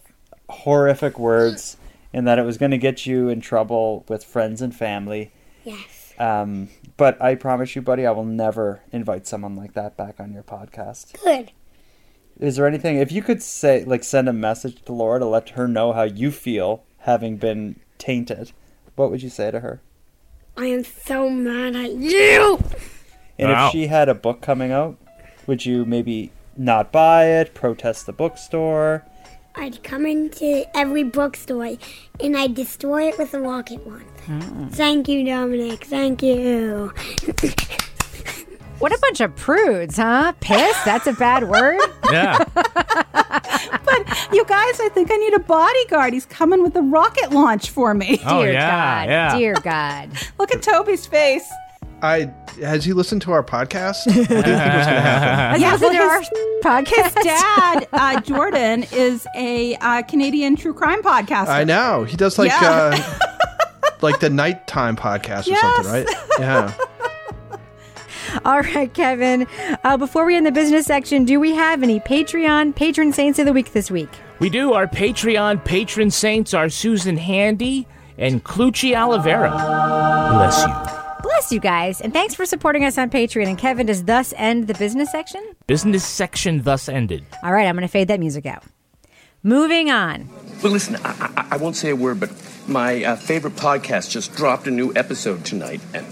Speaker 11: horrific words and that it was going to get you in trouble with friends and family.
Speaker 12: yes.
Speaker 11: Um, but I promise you, buddy, I will never invite someone like that back on your podcast.
Speaker 12: Good.
Speaker 11: Is there anything if you could say like send a message to Lara to let her know how you feel having been tainted? What would you say to her?
Speaker 12: I am so mad at you.
Speaker 11: And
Speaker 4: Wow.
Speaker 11: if she had a book coming out, would you maybe not buy it, protest the bookstore?
Speaker 12: I'd come into every bookstore and I'd destroy it with a rocket launcher. Mm. Thank you, Dominic. Thank you.
Speaker 3: What a bunch of prudes, huh? Piss? That's a bad word.
Speaker 4: Yeah.
Speaker 5: But you guys, I think I need a bodyguard. He's coming with a rocket launch for me.
Speaker 4: Oh,
Speaker 3: Dear
Speaker 4: yeah,
Speaker 3: God.
Speaker 4: yeah.
Speaker 3: Dear God.
Speaker 5: Look at Toby's face.
Speaker 6: I has he listened to our podcast? What do you think was going to happen?
Speaker 3: Yeah,
Speaker 5: well,
Speaker 3: to our
Speaker 5: his-
Speaker 3: podcast.
Speaker 5: His dad, uh, Jordan, is a uh, Canadian true crime podcaster.
Speaker 6: I know he does like
Speaker 5: Yeah.
Speaker 6: uh, like the nighttime podcast or
Speaker 5: Yes.
Speaker 6: something, right? Yeah.
Speaker 3: All right, Kevin. Uh, before we end the business section, do we have any Patreon patron saints of the week this week?
Speaker 4: We do. Our Patreon patron saints are Susan Handy and Clucci Oliveira. Bless you.
Speaker 3: Bless you guys, and thanks for supporting us on Patreon. And Kevin, does thus end the business section?
Speaker 4: Business section thus ended.
Speaker 3: All right, I'm going to fade that music out. Moving on.
Speaker 13: Well, listen, I, I, I won't say a word, but my uh, favorite podcast just dropped a new episode tonight, and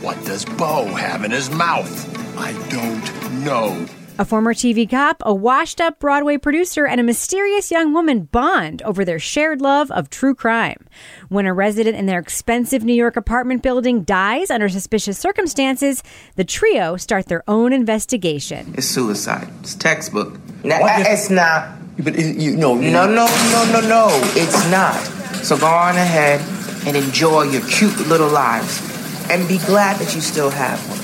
Speaker 14: What does Bo have in his mouth? I don't know.
Speaker 3: A former TV cop, a washed up Broadway producer, and a mysterious young woman bond over their shared love of true crime. When a resident in their expensive New York apartment building dies under suspicious circumstances, the trio start their own investigation.
Speaker 15: It's suicide. It's textbook. No,
Speaker 13: What if-
Speaker 15: it's not.
Speaker 13: but it, you know,
Speaker 15: No, no, no, no, no. It's not. So go on ahead and enjoy your cute little lives, and be glad that you still have one.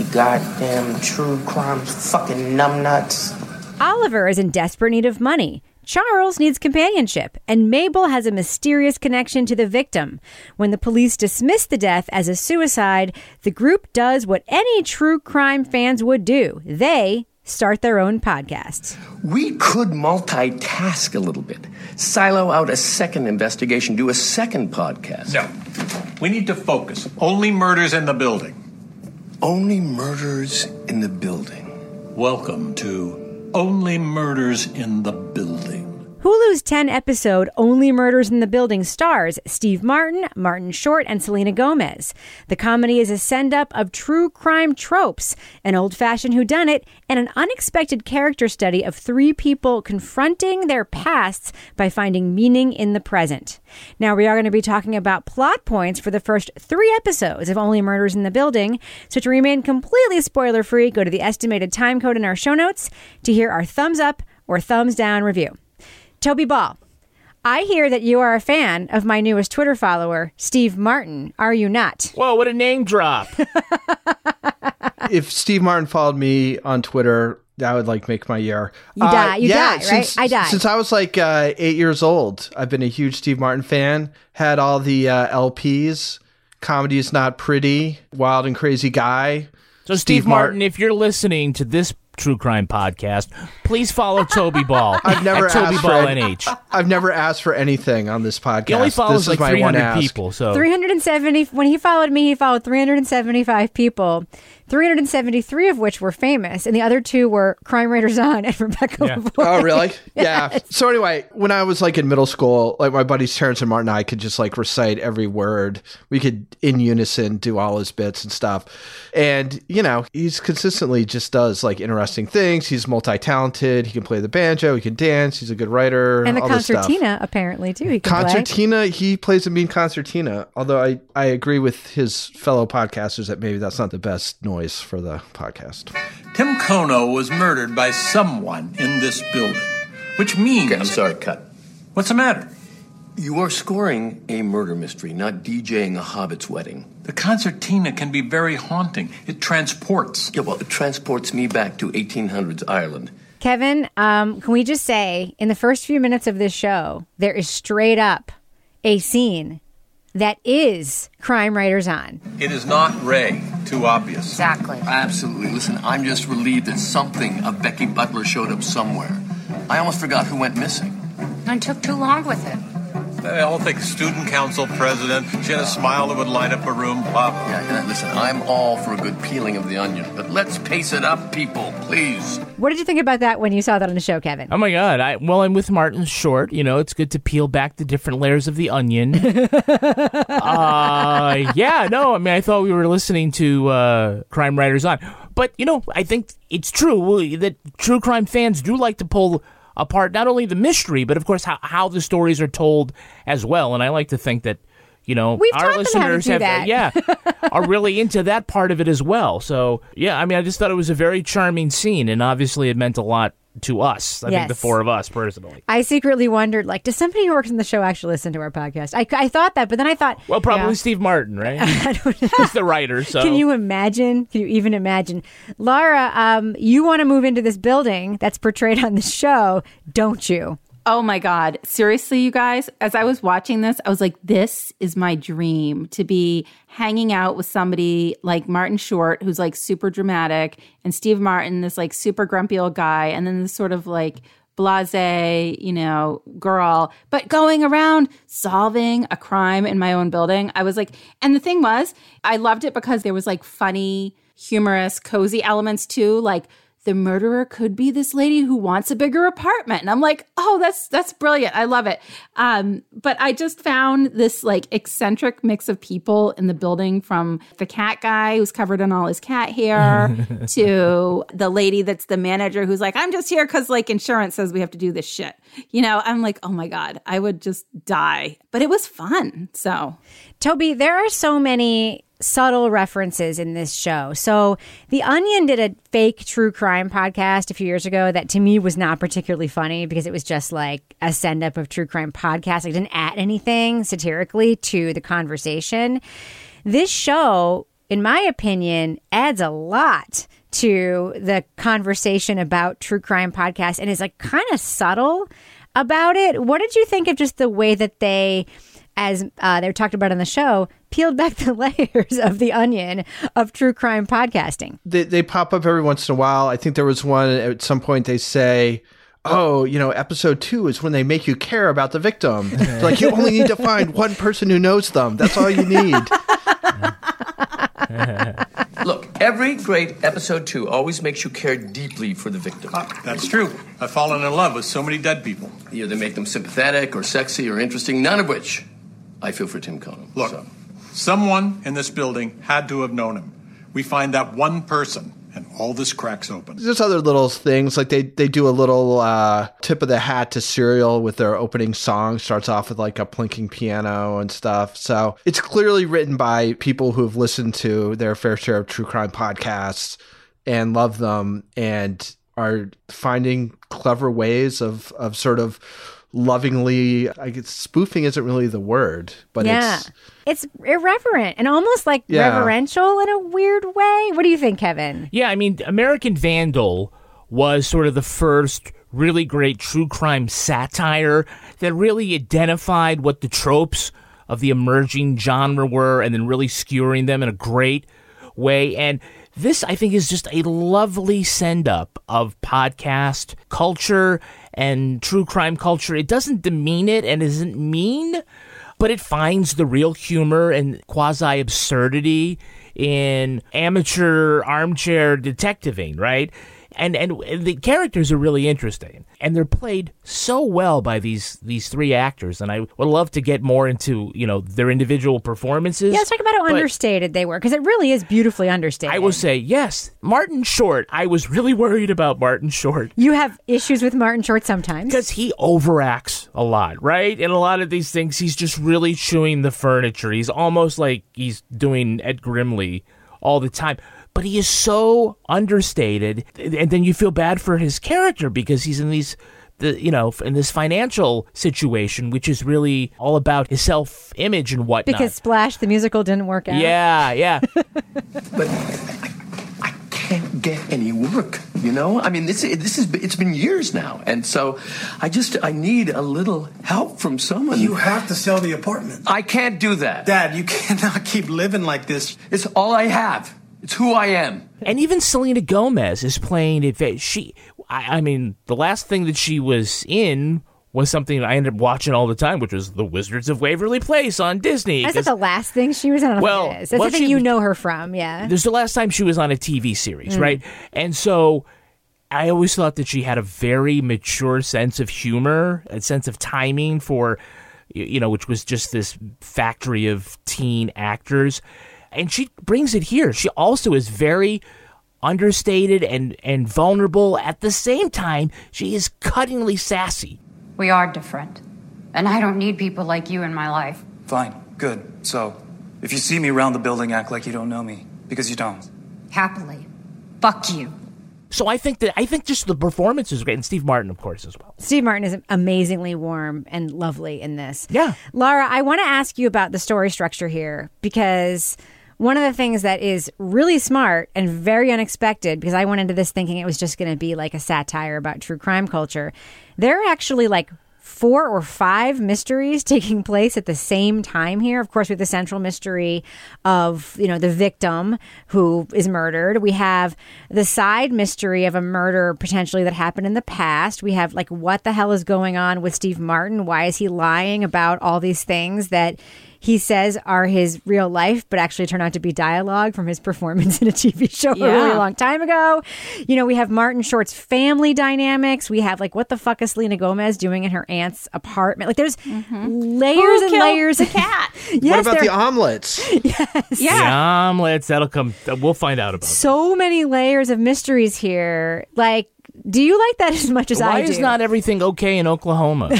Speaker 15: You goddamn true crime fucking numbnuts.
Speaker 3: Oliver is in desperate need of money. Charles needs companionship, and Mabel has a mysterious connection to the victim. When the police dismiss the death as a suicide, the group does what any true crime fans would do they start their own podcast.
Speaker 13: we could multitask a little bit, silo out a second investigation, do a second podcast.
Speaker 14: No. We need to focus. Only murders in the building.
Speaker 13: Only murders in the building.
Speaker 14: Welcome to Only Murders in the Building.
Speaker 3: Hulu's 10 episode Only Murders in the Building stars Steve Martin, Martin Short, and Selena Gomez. The comedy is a send up of true crime tropes, an old fashioned whodunit, and an unexpected character study of three people confronting their pasts by finding meaning in the present. Now, we are going to be talking about plot points for the first three episodes of Only Murders in the Building. So, to remain completely spoiler free, go to the estimated time code in our show notes to hear our thumbs up or thumbs down review. Toby Ball, I hear that you are a fan of my newest Twitter follower, Steve Martin. Are you not?
Speaker 4: Whoa, what a name drop.
Speaker 6: if Steve Martin followed me on Twitter, that would like make my year.
Speaker 3: You die- you die, right?
Speaker 6: since-
Speaker 3: I die.
Speaker 6: Since I was like uh, eight years old, I've been a huge Steve Martin fan. Had all the uh, LPs. Comedy is not pretty. Wild and crazy guy.
Speaker 4: So, Steve, Martin, if you're listening to this true crime podcast, please follow Toby Ball.
Speaker 6: I've never
Speaker 4: at Toby
Speaker 6: asked
Speaker 4: Ball
Speaker 6: for any-
Speaker 4: NH.
Speaker 6: I've never asked for anything on this podcast.
Speaker 4: He only follows
Speaker 6: is
Speaker 4: like 300 people. So
Speaker 3: 370 when he followed me he followed 375 people 373 of which were famous and the other two were crime writers on and rebecca Lavoie.
Speaker 6: Oh, really? Yeah. So anyway, when I was like in middle school, like my buddies Terrence and Martin and I could just like recite every word. We could in unison do all his bits and stuff. And, you know, he's consistently just does like interesting things. He's multi-talented. He can play the banjo, he can dance, he's a good writer.
Speaker 3: and the
Speaker 6: all this stuff.
Speaker 3: concertina apparently too he can play.
Speaker 6: Concertina, he plays a mean concertina. Although I, I agree with his fellow podcasters that maybe that's not the best noise for the podcast.
Speaker 14: Tim Kono was murdered by someone in this building, which means.
Speaker 13: I'm sorry, cut.
Speaker 14: What's the matter?
Speaker 13: You are scoring a murder mystery, not DJing a hobbit's wedding.
Speaker 14: The concertina can be very haunting. It transports.
Speaker 13: Yeah, well, it transports me back to 1800s Ireland.
Speaker 3: kevin um, can we just say in the first few minutes of this show there is straight up a scene that is crime writers on
Speaker 14: It is not Ray. Too obvious.
Speaker 7: Exactly.
Speaker 13: Absolutely. Listen, I'm just relieved that something of Becky Butler showed up somewhere. I almost forgot who went missing.
Speaker 7: I took too long with it.
Speaker 14: They all think student council president. She had a smile that would light up a room. Blah, blah.
Speaker 13: Yeah, yeah, listen, I'm all for a good peeling of the onion, but let's pace it up, people, please.
Speaker 3: what did you think about that when you saw that on the show kevin
Speaker 4: Oh my god! I well, I'm with Martin Short. You know, it's good to peel back the different layers of the onion. uh, yeah, no, I mean, I thought we were listening to uh, Crime Writers on, but you know, I think it's true that true crime fans do like to pull apart not only the mystery, but of course how how the stories are told as well. And I like to think that. You know,
Speaker 3: We've
Speaker 4: our
Speaker 3: taught them how to
Speaker 4: listeners have, uh,
Speaker 3: that.
Speaker 4: yeah, are really into that part of it as well. So, yeah, I mean, I just thought it was a very charming scene, and obviously it meant a lot to us. I think the four of us personally.
Speaker 3: I secretly wondered, like, does somebody who works in the show actually listen to our podcast? I, I thought that, but then I thought,
Speaker 4: Well, probably
Speaker 3: yeah.
Speaker 4: Steve Martin, right? He's the writer. So
Speaker 3: Can you imagine? Can you even imagine? Lara, um, you want to move into this building that's portrayed on the show, don't you?
Speaker 5: Oh my God. Seriously, you guys, as I was watching this, I was like, this is my dream to be hanging out with somebody like Martin Short, who's like super dramatic, and Steve Martin, this like super grumpy old guy, and then this sort of like blase, you know, girl, but going around solving a crime in my own building. I was like, and the thing was, I loved it because there was like funny, humorous, cozy elements too. Like, the murderer could be this lady who wants a bigger apartment. And i'm like oh that's that's brilliant. I love it. Um, but i just found this like eccentric mix of people in the building from the cat guy who's covered in all his cat hair to the lady that's the manager who's like i'm just here because like insurance says we have to do this shit. You know i'm like oh my god i would just die. But it was fun so
Speaker 3: Toby, there are so many subtle references in this show. So, The Onion did a fake true crime podcast a few years ago that to me was not particularly funny because it was just like a send up of true crime podcast. It didn't add anything satirically to the conversation. This show, in my opinion, adds a lot to the conversation about true crime podcasts and is like kind of subtle about it. What did you think of just the way that they as uh, they talked about on the show, peeled back the layers of the onion of true crime podcasting.
Speaker 6: They, they pop up every once in a while. I think there was one at some point they say, Oh, you know, episode two is when they make you care about the victim. It's like you only need to find one person who knows them. That's all you need.
Speaker 13: Look, every great episode two always makes you care deeply for the victim.
Speaker 14: That's true. I've fallen in love with so many dead people.
Speaker 13: Either they make them sympathetic or sexy or interesting, none of which I feel for Tim Kono.
Speaker 14: Look, someone in this building had to have known him. We find that one person, and all this cracks open.
Speaker 6: There's other little things like they they do a little uh, tip of the hat to Serial with their opening song. Starts off with like a plinking piano and stuff. So it's clearly written by people who have listened to their fair share of true crime podcasts and love them and are finding clever ways of of sort of lovingly I guess spoofing isn't really the word, but
Speaker 3: yeah.
Speaker 6: it's
Speaker 3: It's irreverent and almost like
Speaker 6: Yeah.
Speaker 3: reverential in a weird way. What do you think, Kevin?
Speaker 4: Yeah, I mean, American Vandal was sort of the first really great true crime satire that really identified what the tropes of the emerging genre were and then really skewering them in a great way. And this, I think, is just a lovely send up of podcast culture and true crime culture. It doesn't demean it and isn't mean, but it finds the real humor and quasi absurdity in amateur armchair detectiving, right? And, and the characters are really interesting, and they're played so well by these these three actors. And I would love to get more into you know their individual performances.
Speaker 3: Yeah, let's talk about how understated they were because it really is beautifully understated.
Speaker 4: I will say yes, Martin Short. I was really worried about Martin Short
Speaker 3: you have issues with Martin Short sometimes
Speaker 4: because he overacts a lot, right? In a lot of these things, he's just really chewing the furniture. He's almost like he's doing Ed Grimley all the time. But he is so understated, and then you feel bad for his character because he's in these, the you know, in this financial situation, which is really all about his self image and whatnot.
Speaker 3: because Splash the musical didn't work out.
Speaker 4: yeah, yeah.
Speaker 13: But I, I can't get any work. You know, I mean, this this is it's been years now, and so I just I need a little help from someone.
Speaker 16: You have to sell the apartment.
Speaker 13: I can't do that,
Speaker 16: Dad, you cannot keep living like this.
Speaker 13: It's all I have. It's who I am.
Speaker 4: And even Selena Gomez is playing it. She, I, I mean, the last thing that she was in was something I ended up watching all the time, which was The Wizards of Waverly Place on Disney.
Speaker 3: That's not
Speaker 4: 'cause
Speaker 3: the last thing she was on.
Speaker 4: Well,
Speaker 3: it is. That's
Speaker 4: well,
Speaker 3: the thing
Speaker 4: she-
Speaker 3: you know her from. Yeah.
Speaker 4: There's the last time she was on a TV series,
Speaker 3: Mm.
Speaker 4: right? And so I always thought that she had a very mature sense of humor, a sense of timing for, you know, which was just this factory of teen actors. And she brings it here. She also is very understated and, and vulnerable. At the same time, she is cuttingly sassy.
Speaker 17: We are different. And I don't need people like you in my life.
Speaker 18: Fine, good. So, if you see me around the building, act like you don't know me, because you don't.
Speaker 17: Happily. Fuck you.
Speaker 4: So I think that I think just the performance is great, and Steve Martin, of course, as well.
Speaker 3: Steve Martin is amazingly warm and lovely in this.
Speaker 4: Yeah.
Speaker 3: Lara, I want to ask you about the story structure here because one of the things that is really smart and very unexpected, because I went into this thinking it was just going to be like a satire about true crime culture, there are actually like four or five mysteries taking place at the same time here. Of course, we have the central mystery of, you know, the victim who is murdered. We have the side mystery of a murder potentially that happened in the past. We have like what the hell is going on with Steve Martin? Why is he lying about all these things that he says are his real life, but actually turn out to be dialogue from his performance in a TV show a really long time ago. You know, we have Martin Short's family dynamics. We have like what the fuck is Selena Gomez doing in her aunt's apartment? Like there's layers
Speaker 5: Mm-hmm. Who
Speaker 3: and layers.
Speaker 5: the cat?
Speaker 3: yes,
Speaker 6: what about
Speaker 3: there-
Speaker 6: the omelets? Yes.
Speaker 4: The omelets, that'll come. We'll find out about.
Speaker 3: so many layers of mysteries here. Like, do you like that as much as
Speaker 4: Why
Speaker 3: I do?
Speaker 4: Why is not everything okay in Oklahoma?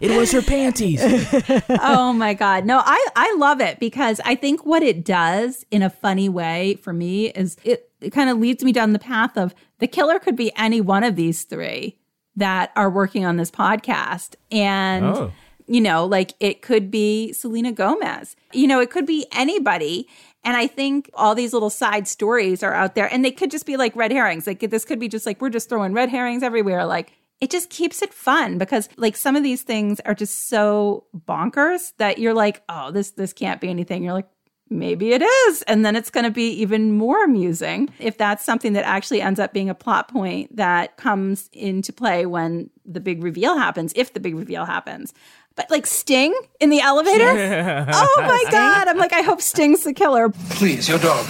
Speaker 4: It was her panties.
Speaker 5: oh my god no i i love it because i think what it does in a funny way for me is it, it kind of leads me down the path of the killer could be any one of these three that are working on this podcast and
Speaker 19: Oh.
Speaker 5: you know like it could be selena gomez you know it could be anybody and I think all these little side stories are out there and they could just be like red herrings. Like this could be just like we're just throwing red herrings everywhere. Like it just keeps it fun because like some of these things are just so bonkers that you're like, oh, this this can't be anything. You're like, maybe it is. And then it's going to be even more amusing if that's something that actually ends up being a plot point that comes into play when the big reveal happens, if the big reveal happens. But like Sting in the elevator? oh my God. I'm like, I hope Sting's the killer.
Speaker 16: Please, your dog.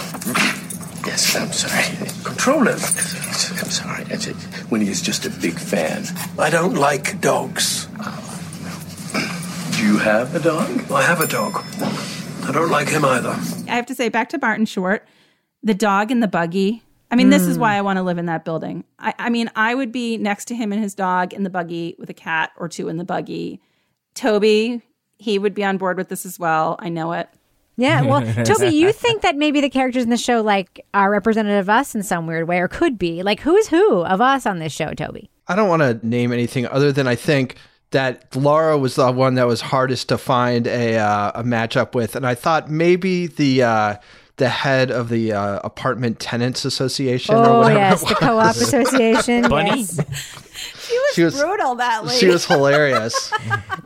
Speaker 13: Yes, I'm sorry. Control him. I'm sorry. That's it. When he is just a big fan.
Speaker 16: I don't like dogs.
Speaker 13: Do you have a dog?
Speaker 16: I have a dog. I don't like him either.
Speaker 5: I have to say, back to Martin Short, the dog in the buggy. I mean, this is
Speaker 16: Mm.
Speaker 5: why I want to live in that building. I, I mean, I would be next to him and his dog in the buggy with a cat or two in the buggy. Toby, he would be on board with this as well. I know it.
Speaker 3: Yeah, well, Toby, you think that maybe the characters in the show like are representative of us in some weird way, or could be. Like, who's who of us on this show, Toby?
Speaker 6: I don't want to name anything other than I think that Lara was the one that was hardest to find a uh, a matchup with, and I thought maybe the uh, the head of the uh, apartment tenants association or
Speaker 3: Oh
Speaker 6: whatever.
Speaker 3: yes,
Speaker 6: it
Speaker 3: the co-op association.
Speaker 4: Bunny?
Speaker 3: yes.
Speaker 5: She was brutal. That lady.
Speaker 6: she was hilarious.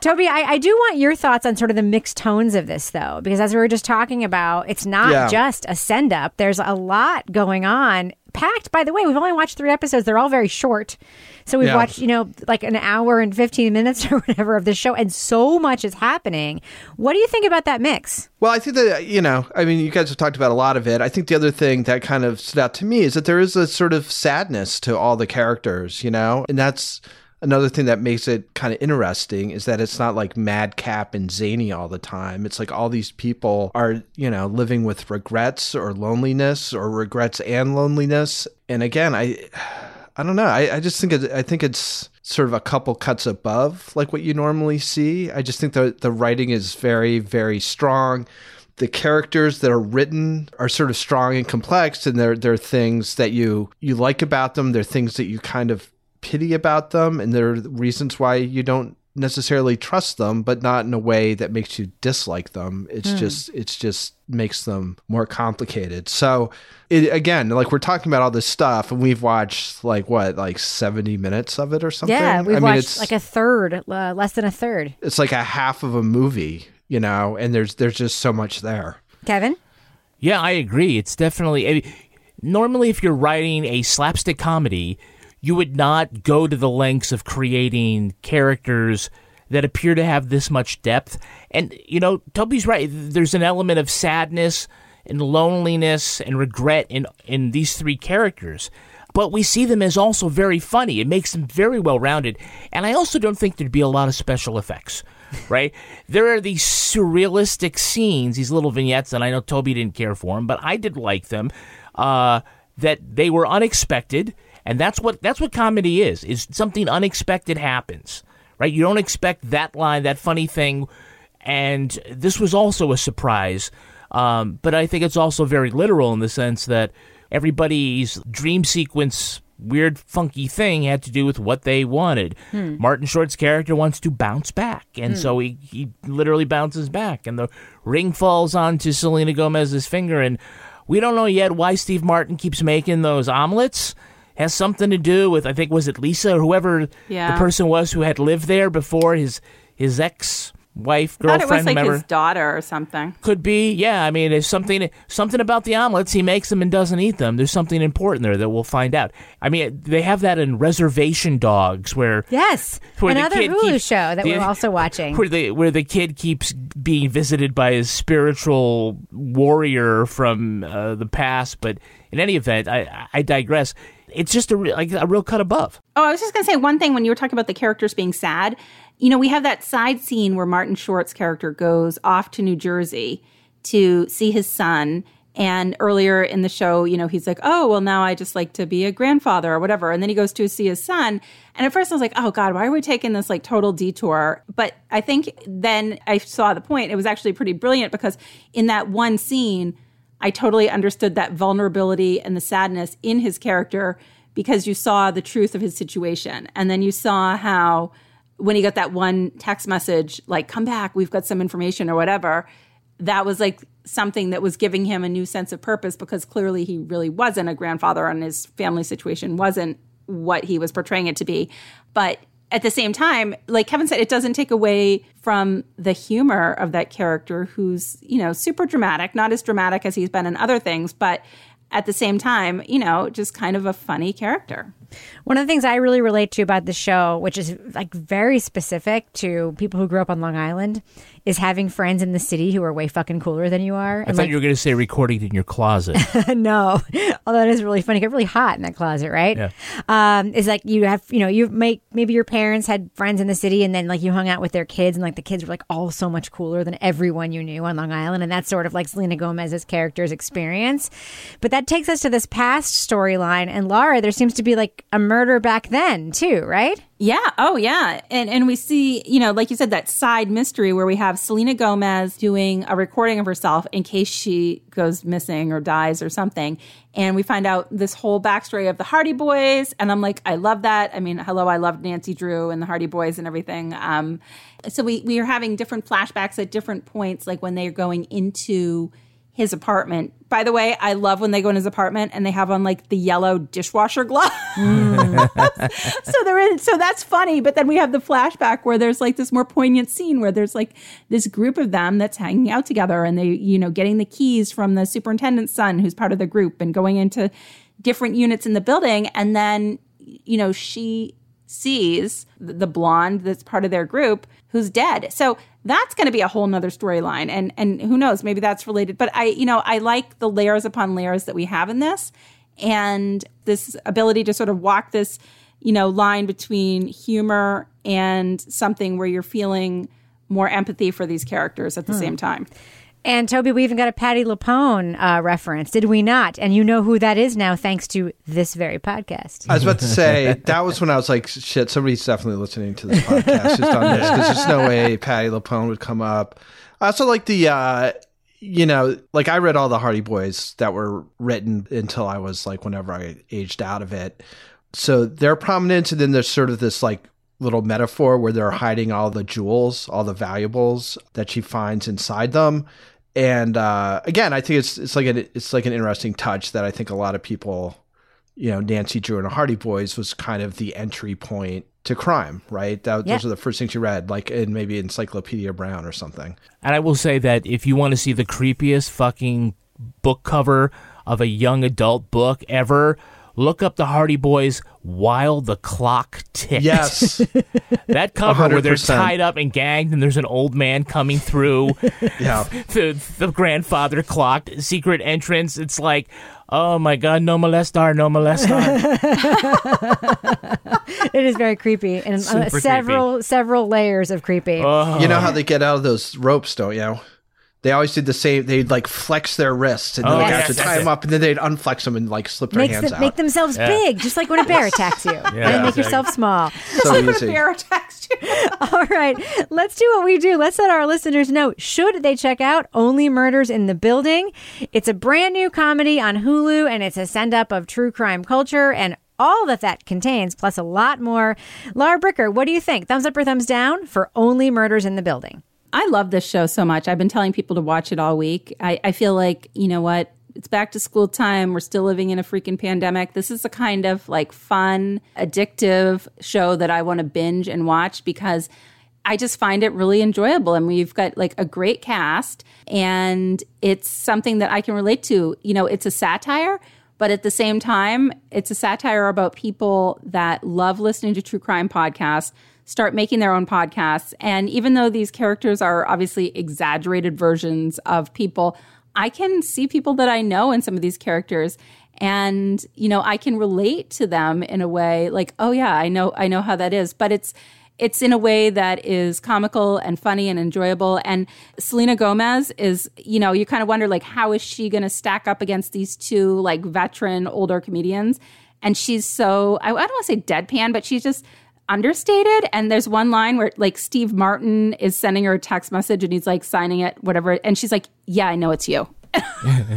Speaker 3: Toby, I, I do want your thoughts on sort of the mixed tones of this, though, because as we were just talking about, it's not
Speaker 6: Yeah.
Speaker 3: just a send up. There's a lot going on. Packed, by the way, we've only watched three episodes. They're all very short. So we've
Speaker 6: Yeah.
Speaker 3: watched, you know, like an hour and 15 minutes or whatever of the show, and so much is happening. What do you think about that mix?
Speaker 6: Well, I think that, you know, I mean, you guys have talked about a lot of it. I think the other thing that kind of stood out to me is that there is a sort of sadness to all the characters, you know? And that's another thing that makes it kind of interesting is that it's not like madcap and zany all the time. It's like all these people are, you know, living with regrets or loneliness or regrets and loneliness. And again, I. I don't know. I, I just think it, I think it's sort of a couple cuts above like what you normally see. I just think the the writing is very very strong. The characters that are written are sort of strong and complex, and they're they're things that you you like about them. They're things that you kind of pity about them, and there are reasons why you don't necessarily trust them, but not in a way that makes you dislike them. It's
Speaker 19: Hmm.
Speaker 6: just it's just makes them more complicated. So it again, like we're talking about all this stuff, and we've watched like what, like seventy minutes of it or something.
Speaker 3: Yeah, we've
Speaker 6: I mean,
Speaker 3: watched
Speaker 6: it's
Speaker 3: like a third, uh, less than a third.
Speaker 6: it's like a half of a movie, you know, and there's there's just so much there.
Speaker 3: Kevin?
Speaker 4: Yeah, I agree. It's definitely. I mean, normally, if you're writing a slapstick comedy, you would not go to the lengths of creating characters that appear to have this much depth. And, you know, Toby's right. There's an element of sadness and loneliness and regret in, in these three characters. But we see them as also very funny. It makes them very well rounded. And I also don't think there'd be a lot of special effects, right? there are these surrealistic scenes, these little vignettes, and I know Toby didn't care for them, but I did like them. Uh, that they were unexpected, and that's what that's what comedy is. Is something unexpected happens, right? You don't expect that line, that funny thing, and this was also a surprise. Um, but I think it's also very literal in the sense that everybody's dream sequence weird funky thing had to do with what they wanted.
Speaker 19: Hmm.
Speaker 4: Martin Short's character wants to bounce back, and
Speaker 19: Hmm.
Speaker 4: so he, he literally bounces back, and the ring falls onto Selena Gomez's finger, and we don't know yet why Steve Martin keeps making those omelets. Has something to do with I think was it Lisa or whoever
Speaker 5: Yeah.
Speaker 4: the person was who had lived there before his his ex wife
Speaker 5: I thought
Speaker 4: girlfriend
Speaker 5: it was like
Speaker 4: whomever.
Speaker 5: his daughter or something.
Speaker 4: Could be, yeah. I mean, there's something something about the omelets. He makes them and doesn't eat them. There's something important there that we'll find out. I mean, they have that in Reservation Dogs, where
Speaker 3: Yes,
Speaker 4: Where the
Speaker 3: another Hulu
Speaker 4: keeps-
Speaker 3: show that
Speaker 4: the-
Speaker 3: we're also watching.
Speaker 4: where the where the kid keeps being visited by his spiritual warrior from uh, the past. But in any event, I I digress. It's just a re- like a real cut above.
Speaker 5: Oh, I was just going to say one thing when you were talking about the characters being sad. You know, we have that side scene where Martin Short's character goes off to New Jersey to see his son. And earlier in the show, you know, he's like, oh, well, now I just like to be a grandfather or whatever. And then he goes to see his son. And at first I was like, oh, God, why are we taking this like total detour? But I think then I saw the point. It was actually pretty brilliant because in that one scene, I totally understood that vulnerability and the sadness in his character because you saw the truth of his situation. And then you saw how when he got that one text message, like, come back, we've got some information or whatever, that was like something that was giving him a new sense of purpose because clearly he really wasn't a grandfather and his family situation wasn't what he was portraying it to be. But at the same time, like Kevin said, it doesn't take away from the humor of that character who's, you know, super dramatic, not as dramatic as he's been in other things, but at the same time, you know, just kind of a funny character.
Speaker 3: One of the things I really relate to about the show, which is like very specific to people who grew up on Long Island, is having friends in the city who are way fucking cooler than you are.
Speaker 4: I thought you were going to say recording in your closet.
Speaker 3: no, although that is really funny. It get really hot in that closet, right?
Speaker 4: Yeah.
Speaker 3: Um, is like you have, you know, you make maybe your parents had friends in the city, and then like you hung out with their kids, and like the kids were like all so much cooler than everyone you knew on Long Island, and that's sort of like Selena Gomez's character's experience. But that takes us to this past storyline, and Lara, there seems to be like a murder back then too, right?
Speaker 5: Yeah. Oh, yeah. And and we see, you know, like you said, that side mystery where we have Selena Gomez doing a recording of herself in case she goes missing or dies or something. And we find out this whole backstory of the Hardy Boys. And I'm like, I love that. I mean, hello, I loved Nancy Drew and the Hardy Boys and everything. Um, so we we are having different flashbacks at different points, like when they're going into his apartment. By the way, I love when they go in his apartment and they have on like the yellow dishwasher glove. Mm. so they're in so that's funny, but then we have the flashback where there's like this more poignant scene where there's like this group of them that's hanging out together and they, you know, getting the keys from the superintendent's son who's part of the group and going into different units in the building and then you know, she sees the blonde that's part of their group who's dead. So that's going to be a whole nother storyline. And, and who knows, maybe that's related. But I, you know, I like the layers upon layers that we have in this and this ability to sort of walk this, you know, line between humor and something where you're feeling more empathy for these characters at the
Speaker 3: Hmm.
Speaker 5: same time.
Speaker 3: And Toby, we even got a Patti LuPone uh, reference, did we not? And you know who that is now, thanks to this very podcast.
Speaker 6: I was about to say that was when I was like, "Shit, somebody's definitely listening to this podcast who's done this because there's no way Patti LuPone would come up." I also like the, uh, you know, like I read all the Hardy Boys that were written until I was like whenever I aged out of it, so they're prominent, and then there's sort of this like little metaphor where they're hiding all the jewels, all the valuables that she finds inside them. And uh, again, I think it's it's like an it's like an interesting touch that I think a lot of people you know, Nancy Drew and the Hardy Boys was kind of the entry point to crime, right? That,
Speaker 4: Yeah.
Speaker 6: Those are the first things you read, like in maybe Encyclopedia Brown or something.
Speaker 4: And I will say that if you want to see the creepiest fucking book cover of a young adult book ever, look up the Hardy Boys while the clock ticks.
Speaker 6: Yes.
Speaker 4: that cover where they're tied up and gagged and there's an old man coming through
Speaker 6: yeah.
Speaker 4: the, the grandfather clock secret entrance. It's like, oh my God, no molestar, no molestar.
Speaker 3: it is very creepy and uh,
Speaker 6: Super
Speaker 3: several several layers of creepy.
Speaker 4: Oh.
Speaker 6: You know how they get out of those ropes, don't you? They always did the same. They'd like flex their wrists and then
Speaker 3: Oh,
Speaker 6: they
Speaker 3: yes.
Speaker 6: got to tie them up, and then they'd unflex them and like slip their
Speaker 3: Makes
Speaker 6: hands
Speaker 3: them,
Speaker 6: out.
Speaker 3: make themselves
Speaker 6: Yeah.
Speaker 3: big, just like when a bear attacks you. and make
Speaker 6: exactly.
Speaker 3: yourself small.
Speaker 6: So easy. When a bear attacks you.
Speaker 3: All right, let's do what we do. Let's let our listeners know should they check out Only Murders in the Building. It's a brand new comedy on Hulu, and it's a send up of true crime culture and all that that contains, plus a lot more. Lara Bricker, what do you think? Thumbs up or thumbs down for Only Murders in the Building?
Speaker 5: I love this show so much. I've been telling people to watch it all week. I, I feel like, you know what? It's back to school time. We're still living in a freaking pandemic. This is a kind of like fun, addictive show that I want to binge and watch because I just find it really enjoyable. And we've got like a great cast and it's something that I can relate to. You know, it's a satire, but at the same time, it's a satire about people that love listening to true crime podcasts, start making their own podcasts. And even though these characters are obviously exaggerated versions of people, I can see people that I know in some of these characters. And, you know, I can relate to them in a way like, oh yeah, I know I know how that is. But it's it's in a way that is comical and funny and enjoyable. And Selena Gomez is, you know, you kind of wonder like how is she going to stack up against these two like veteran older comedians? And she's so I, I don't want to say deadpan, but she's just understated. And there's one line where like Steve Martin is sending her a text message and he's like signing it, whatever, and she's like, "Yeah, I know it's you."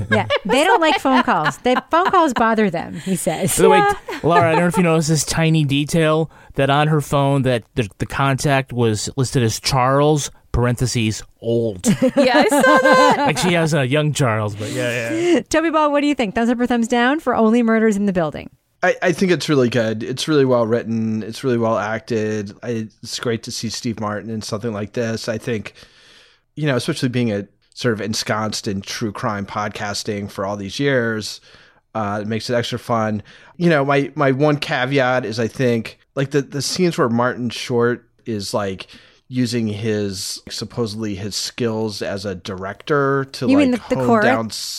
Speaker 3: Yeah, they don't like phone calls. They phone calls bother them. He says.
Speaker 4: By the way, Lara, I don't know if you noticed this tiny detail that on her phone that the, the contact was listed as Charles parentheses old.
Speaker 5: yeah, I saw that.
Speaker 4: like she has a young Charles, but yeah, yeah.
Speaker 3: Toby Ball, what do you think? Thumbs up or thumbs down for Only Murders in the Building?
Speaker 6: I, I think it's really good. It's really well written. It's really well acted. I, it's great to see Steve Martin in something like this. I think, you know, especially being a sort of ensconced in true crime podcasting for all these years, uh, it makes it extra fun. You know, my my one caveat is I think like the the scenes where Martin Short is like using his supposedly his skills as a director to
Speaker 3: you
Speaker 6: like
Speaker 3: mean the, the
Speaker 6: hone
Speaker 3: chorus,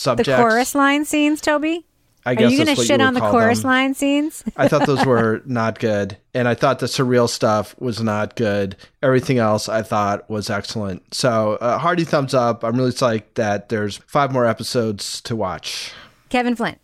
Speaker 6: down
Speaker 3: the chorus line scenes, Toby?
Speaker 6: I
Speaker 3: Are
Speaker 6: guess
Speaker 3: you gonna shit on the chorus
Speaker 6: them.
Speaker 3: line scenes?
Speaker 6: I thought those were not good. And I thought the surreal stuff was not good. Everything else I thought was excellent. So, uh, hearty thumbs up. I'm really psyched that there's five more episodes to watch.
Speaker 3: Kevin Flynn.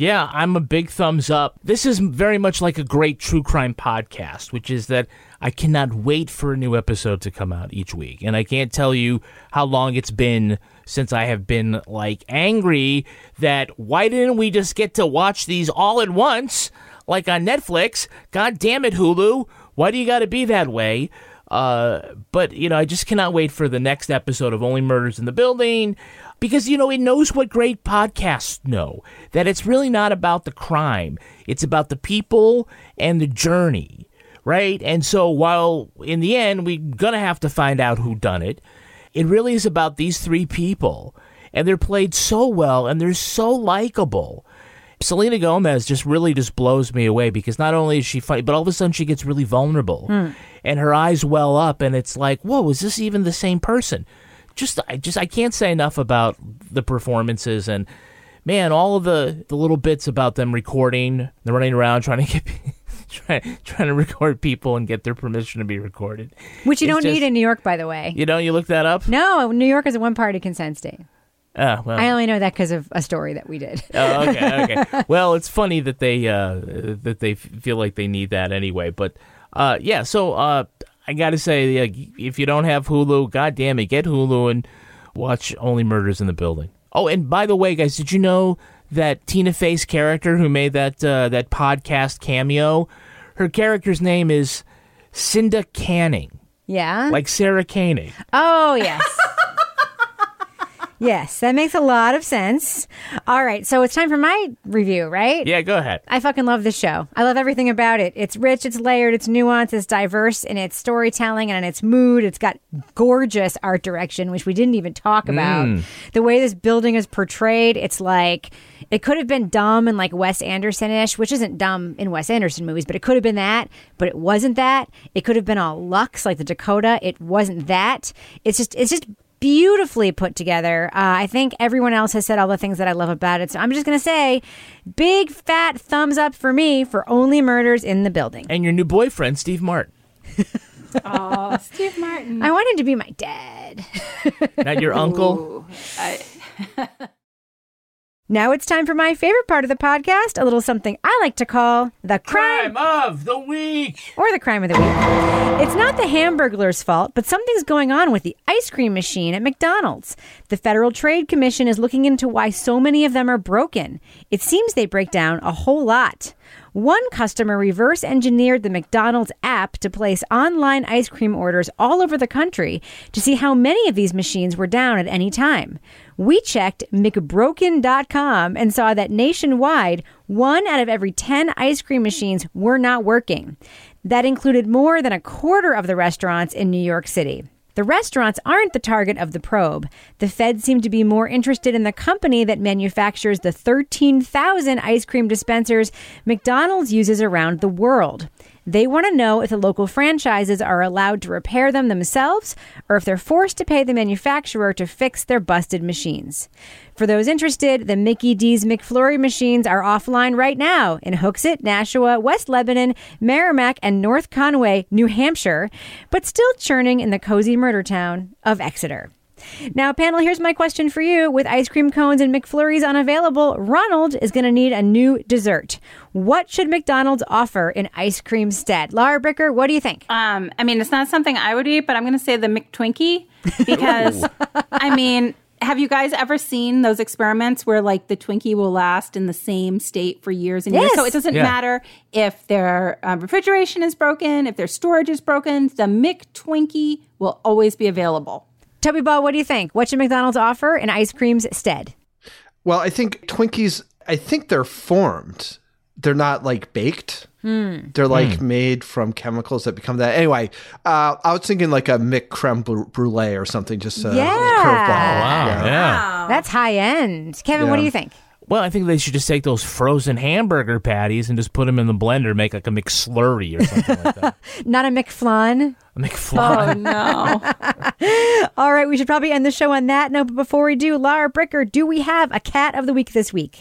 Speaker 4: Yeah, I'm a big thumbs up. This is very much like a great true crime podcast, which is that I cannot wait for a new episode to come out each week. And I can't tell you how long it's been since I have been like angry that why didn't we just get to watch these all at once like on Netflix? God damn it, Hulu. Why do you got to be that way? Uh, but you know, I just cannot wait for the next episode of Only Murders in the Building because you know it knows what great podcasts know that it's really not about the crime; it's about the people and the journey, right? And so, while in the end we're gonna have to find out who done it, it really is about these three people, and they're played so well and they're so likable. Selena Gomez just really just blows me away because not only is she funny, but all of a sudden she gets really vulnerable
Speaker 3: Hmm.
Speaker 4: and her eyes well up, and it's like, whoa, is this even the same person? Just, I just, I can't say enough about the performances and man, all of the the little bits about them recording, they're running around trying to get. Trying, trying to record people and get their permission to be recorded.
Speaker 3: Which you
Speaker 4: It's
Speaker 3: don't
Speaker 4: just-
Speaker 3: need in New York, by the way.
Speaker 4: You know, you look that up.
Speaker 3: No, New York is a one party consent state.
Speaker 4: Ah, well.
Speaker 3: I only know that because of a story that we did.
Speaker 4: oh, okay, okay. Well, it's funny that they uh, that they feel like they need that anyway. But uh, yeah, so uh, I got to say, if you don't have Hulu, God damn it, get Hulu and watch Only Murders in the Building. Oh, and by the way, guys, did you know that Tina Fey's character who made that uh, that podcast cameo, her character's name is Cinda Canning,
Speaker 3: Yeah.
Speaker 4: like Sarah Koenig.
Speaker 3: Oh, yes. yes, that makes a lot of sense. All right, so it's time for my review, right?
Speaker 4: Yeah, go ahead.
Speaker 3: I fucking love this show. I love everything about it. It's rich, it's layered, it's nuanced, it's diverse in its storytelling and in its mood. It's got gorgeous art direction, which we didn't even talk about.
Speaker 19: Mm.
Speaker 3: The way this building is portrayed, it's like it could have been dumb and like Wes Anderson ish, which isn't dumb in Wes Anderson movies, but it could have been that, but it wasn't that. It could have been all Lux like the Dakota. It wasn't that. It's just, it's just beautifully put together. Uh, I think everyone else has said all the things that I love about it. So I'm just going to say big fat thumbs up for me for Only Murders in the Building.
Speaker 4: And your new boyfriend, Steve Martin.
Speaker 5: Oh, Steve Martin.
Speaker 3: I want him to be my dad.
Speaker 4: Not your uncle.
Speaker 3: Now it's time for my favorite part of the podcast, a little something I like to call the crime,
Speaker 4: of the week.
Speaker 3: Or the crime of the week. It's not the Hamburglar's fault, but something's going on with the ice cream machine at McDonald's. The Federal Trade Commission is looking into why so many of them are broken. It seems they break down a whole lot. One customer reverse engineered the McDonald's app to place online ice cream orders all over the country to see how many of these machines were down at any time. We checked McBroken.com and saw that nationwide, one out of every 10 ice cream machines were not working. That included more than a quarter of the restaurants in New York City. The restaurants aren't the target of the probe. The feds seem to be more interested in the company that manufactures the 13,000 ice cream dispensers McDonald's uses around the world. They want to know if the local franchises are allowed to repair them themselves or if they're forced to pay the manufacturer to fix their busted machines. For those interested, the Mickey D's McFlurry machines are offline right now in Hooksett, Nashua, West Lebanon, Merrimack, and North Conway, New Hampshire, but still churning in the cozy murder town of Exeter. Now, panel, here's my question for you. With ice cream cones and McFlurries unavailable, Ronald is going to need a new dessert. What should McDonald's offer in ice cream stead? Lara Bricker, what do you think?
Speaker 5: Um, I mean, it's not something I would eat, but I'm going to say the McTwinkie because, I mean, have you guys ever seen those experiments where like the Twinkie will last in the same state for years and years? So it doesn't
Speaker 3: Yeah.
Speaker 5: matter if their um, refrigeration is broken, if their storage is broken, the McTwinkie will always be available.
Speaker 3: Toby Ball, what do you think? What should McDonald's offer in ice cream's stead?
Speaker 6: Well, I think Twinkies, I think they're formed. They're not like baked.
Speaker 3: Hmm.
Speaker 6: They're like made from chemicals that become that. Anyway, uh, I was thinking like a Mick creme br- brulee or something, just a
Speaker 3: Yeah.
Speaker 6: curveball.
Speaker 4: Wow, yeah.
Speaker 3: That's high end. Kevin, what do you think?
Speaker 4: Well, I think they should just take those frozen hamburger patties and just put them in the blender, make like a McSlurry or something like that.
Speaker 3: Not a McFlun.
Speaker 4: A McFly.
Speaker 5: no.
Speaker 3: All right, we should probably end the show on that note. But before we do, Lara Bricker, do we have a cat of the week this week?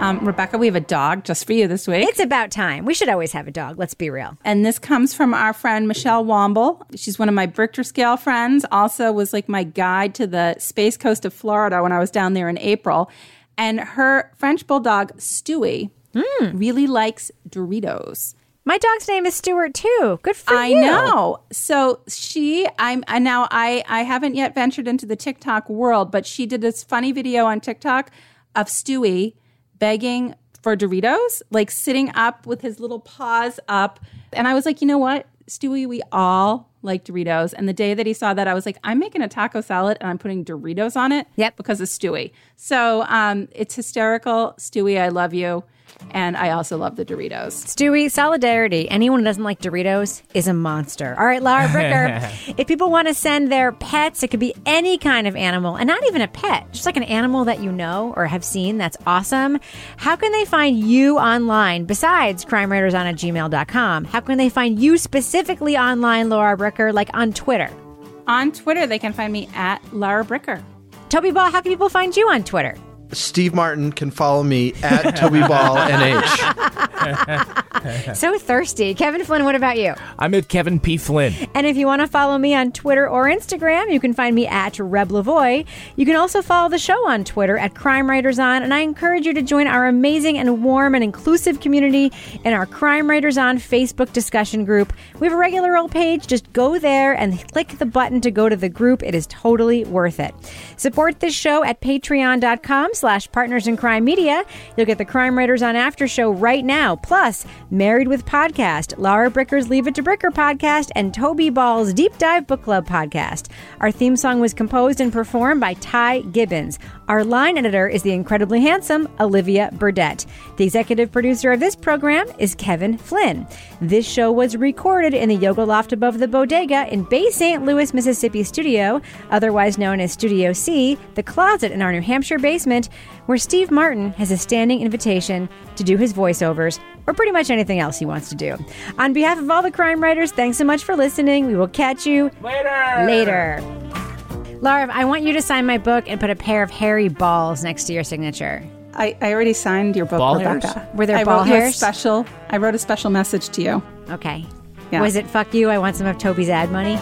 Speaker 5: Um, Rebecca, we have a dog just for you this week.
Speaker 3: It's about time. We should always have a dog. Let's be real.
Speaker 5: And this comes from our friend Michelle Womble. She's one of my Richter scale friends. Also was like my guide to the space coast of Florida when I was down there in April. And her French bulldog Stewie really likes Doritos.
Speaker 3: My dog's name is Stuart too. Good for
Speaker 5: I
Speaker 3: you.
Speaker 5: I know. So she, I'm now I I haven't yet ventured into the TikTok world, but she did this funny video on TikTok of Stewie begging for Doritos, like sitting up with his little paws up. And I was like, you know what? Stewie, we all like Doritos. And the day that he saw that, I was like, I'm making a taco salad and I'm putting Doritos on it.
Speaker 3: Yep.
Speaker 5: Because of Stewie. So um, it's hysterical. Stewie, I love you. And I also love the Doritos.
Speaker 3: Stewie, solidarity. Anyone who doesn't like Doritos is a monster. All right, Lara Bricker. if people want to send their pets, it could be any kind of animal, and not even a pet, just like an animal that you know or have seen that's awesome. How can they find you online besides crimewriterson at gmail.com? How can they find you specifically online, Lara Bricker, like on Twitter?
Speaker 5: On Twitter, they can find me at Lara Bricker.
Speaker 3: Toby Ball, how can people find you on Twitter?
Speaker 6: Steve Martin can follow me at Toby Ball NH.
Speaker 3: so thirsty. Kevin Flynn, what about you?
Speaker 4: I'm at Kevin P. Flynn.
Speaker 3: And if you want to follow me on Twitter or Instagram, you can find me at Reb Lavoie. You can also follow the show on Twitter at Crime Writers On, and I encourage you to join our amazing and warm and inclusive community in our Crime Writers On Facebook discussion group. We have a regular old page. Just go there and click the button to go to the group. It is totally worth it. Support this show at patreon.com slash partners in crime media. You'll get the Crime Writers on After Show right now. Plus, Married with Podcast, Lara Bricker's Leave It to Bricker podcast, and Toby Ball's Deep Dive Book Club podcast. Our theme song was composed and performed by Ty Gibbons. Our line editor is the incredibly handsome Olivia Burdett. The executive producer of this program is Kevin Flynn. This show was recorded in the Yoga Loft above the Bodega in Bay St. Louis, Mississippi studio, otherwise known as Studio C, the closet in our New Hampshire basement, where Steve Martin has a standing invitation to do his voiceovers or pretty much anything else he wants to do. On behalf of all the crime writers, thanks so much for listening. We will catch you
Speaker 4: later.
Speaker 3: Later. Lara, I want you to sign my book and put a pair of hairy balls next to your signature.
Speaker 5: I, I already signed your book,
Speaker 3: Ball
Speaker 5: Rebecca.
Speaker 3: hairs? Were there
Speaker 5: I
Speaker 3: ball
Speaker 5: wrote you a
Speaker 3: hairs?
Speaker 5: special. I wrote a special message to you.
Speaker 3: Okay.
Speaker 5: Yeah.
Speaker 3: Was it fuck you? I want some of Toby's ad money.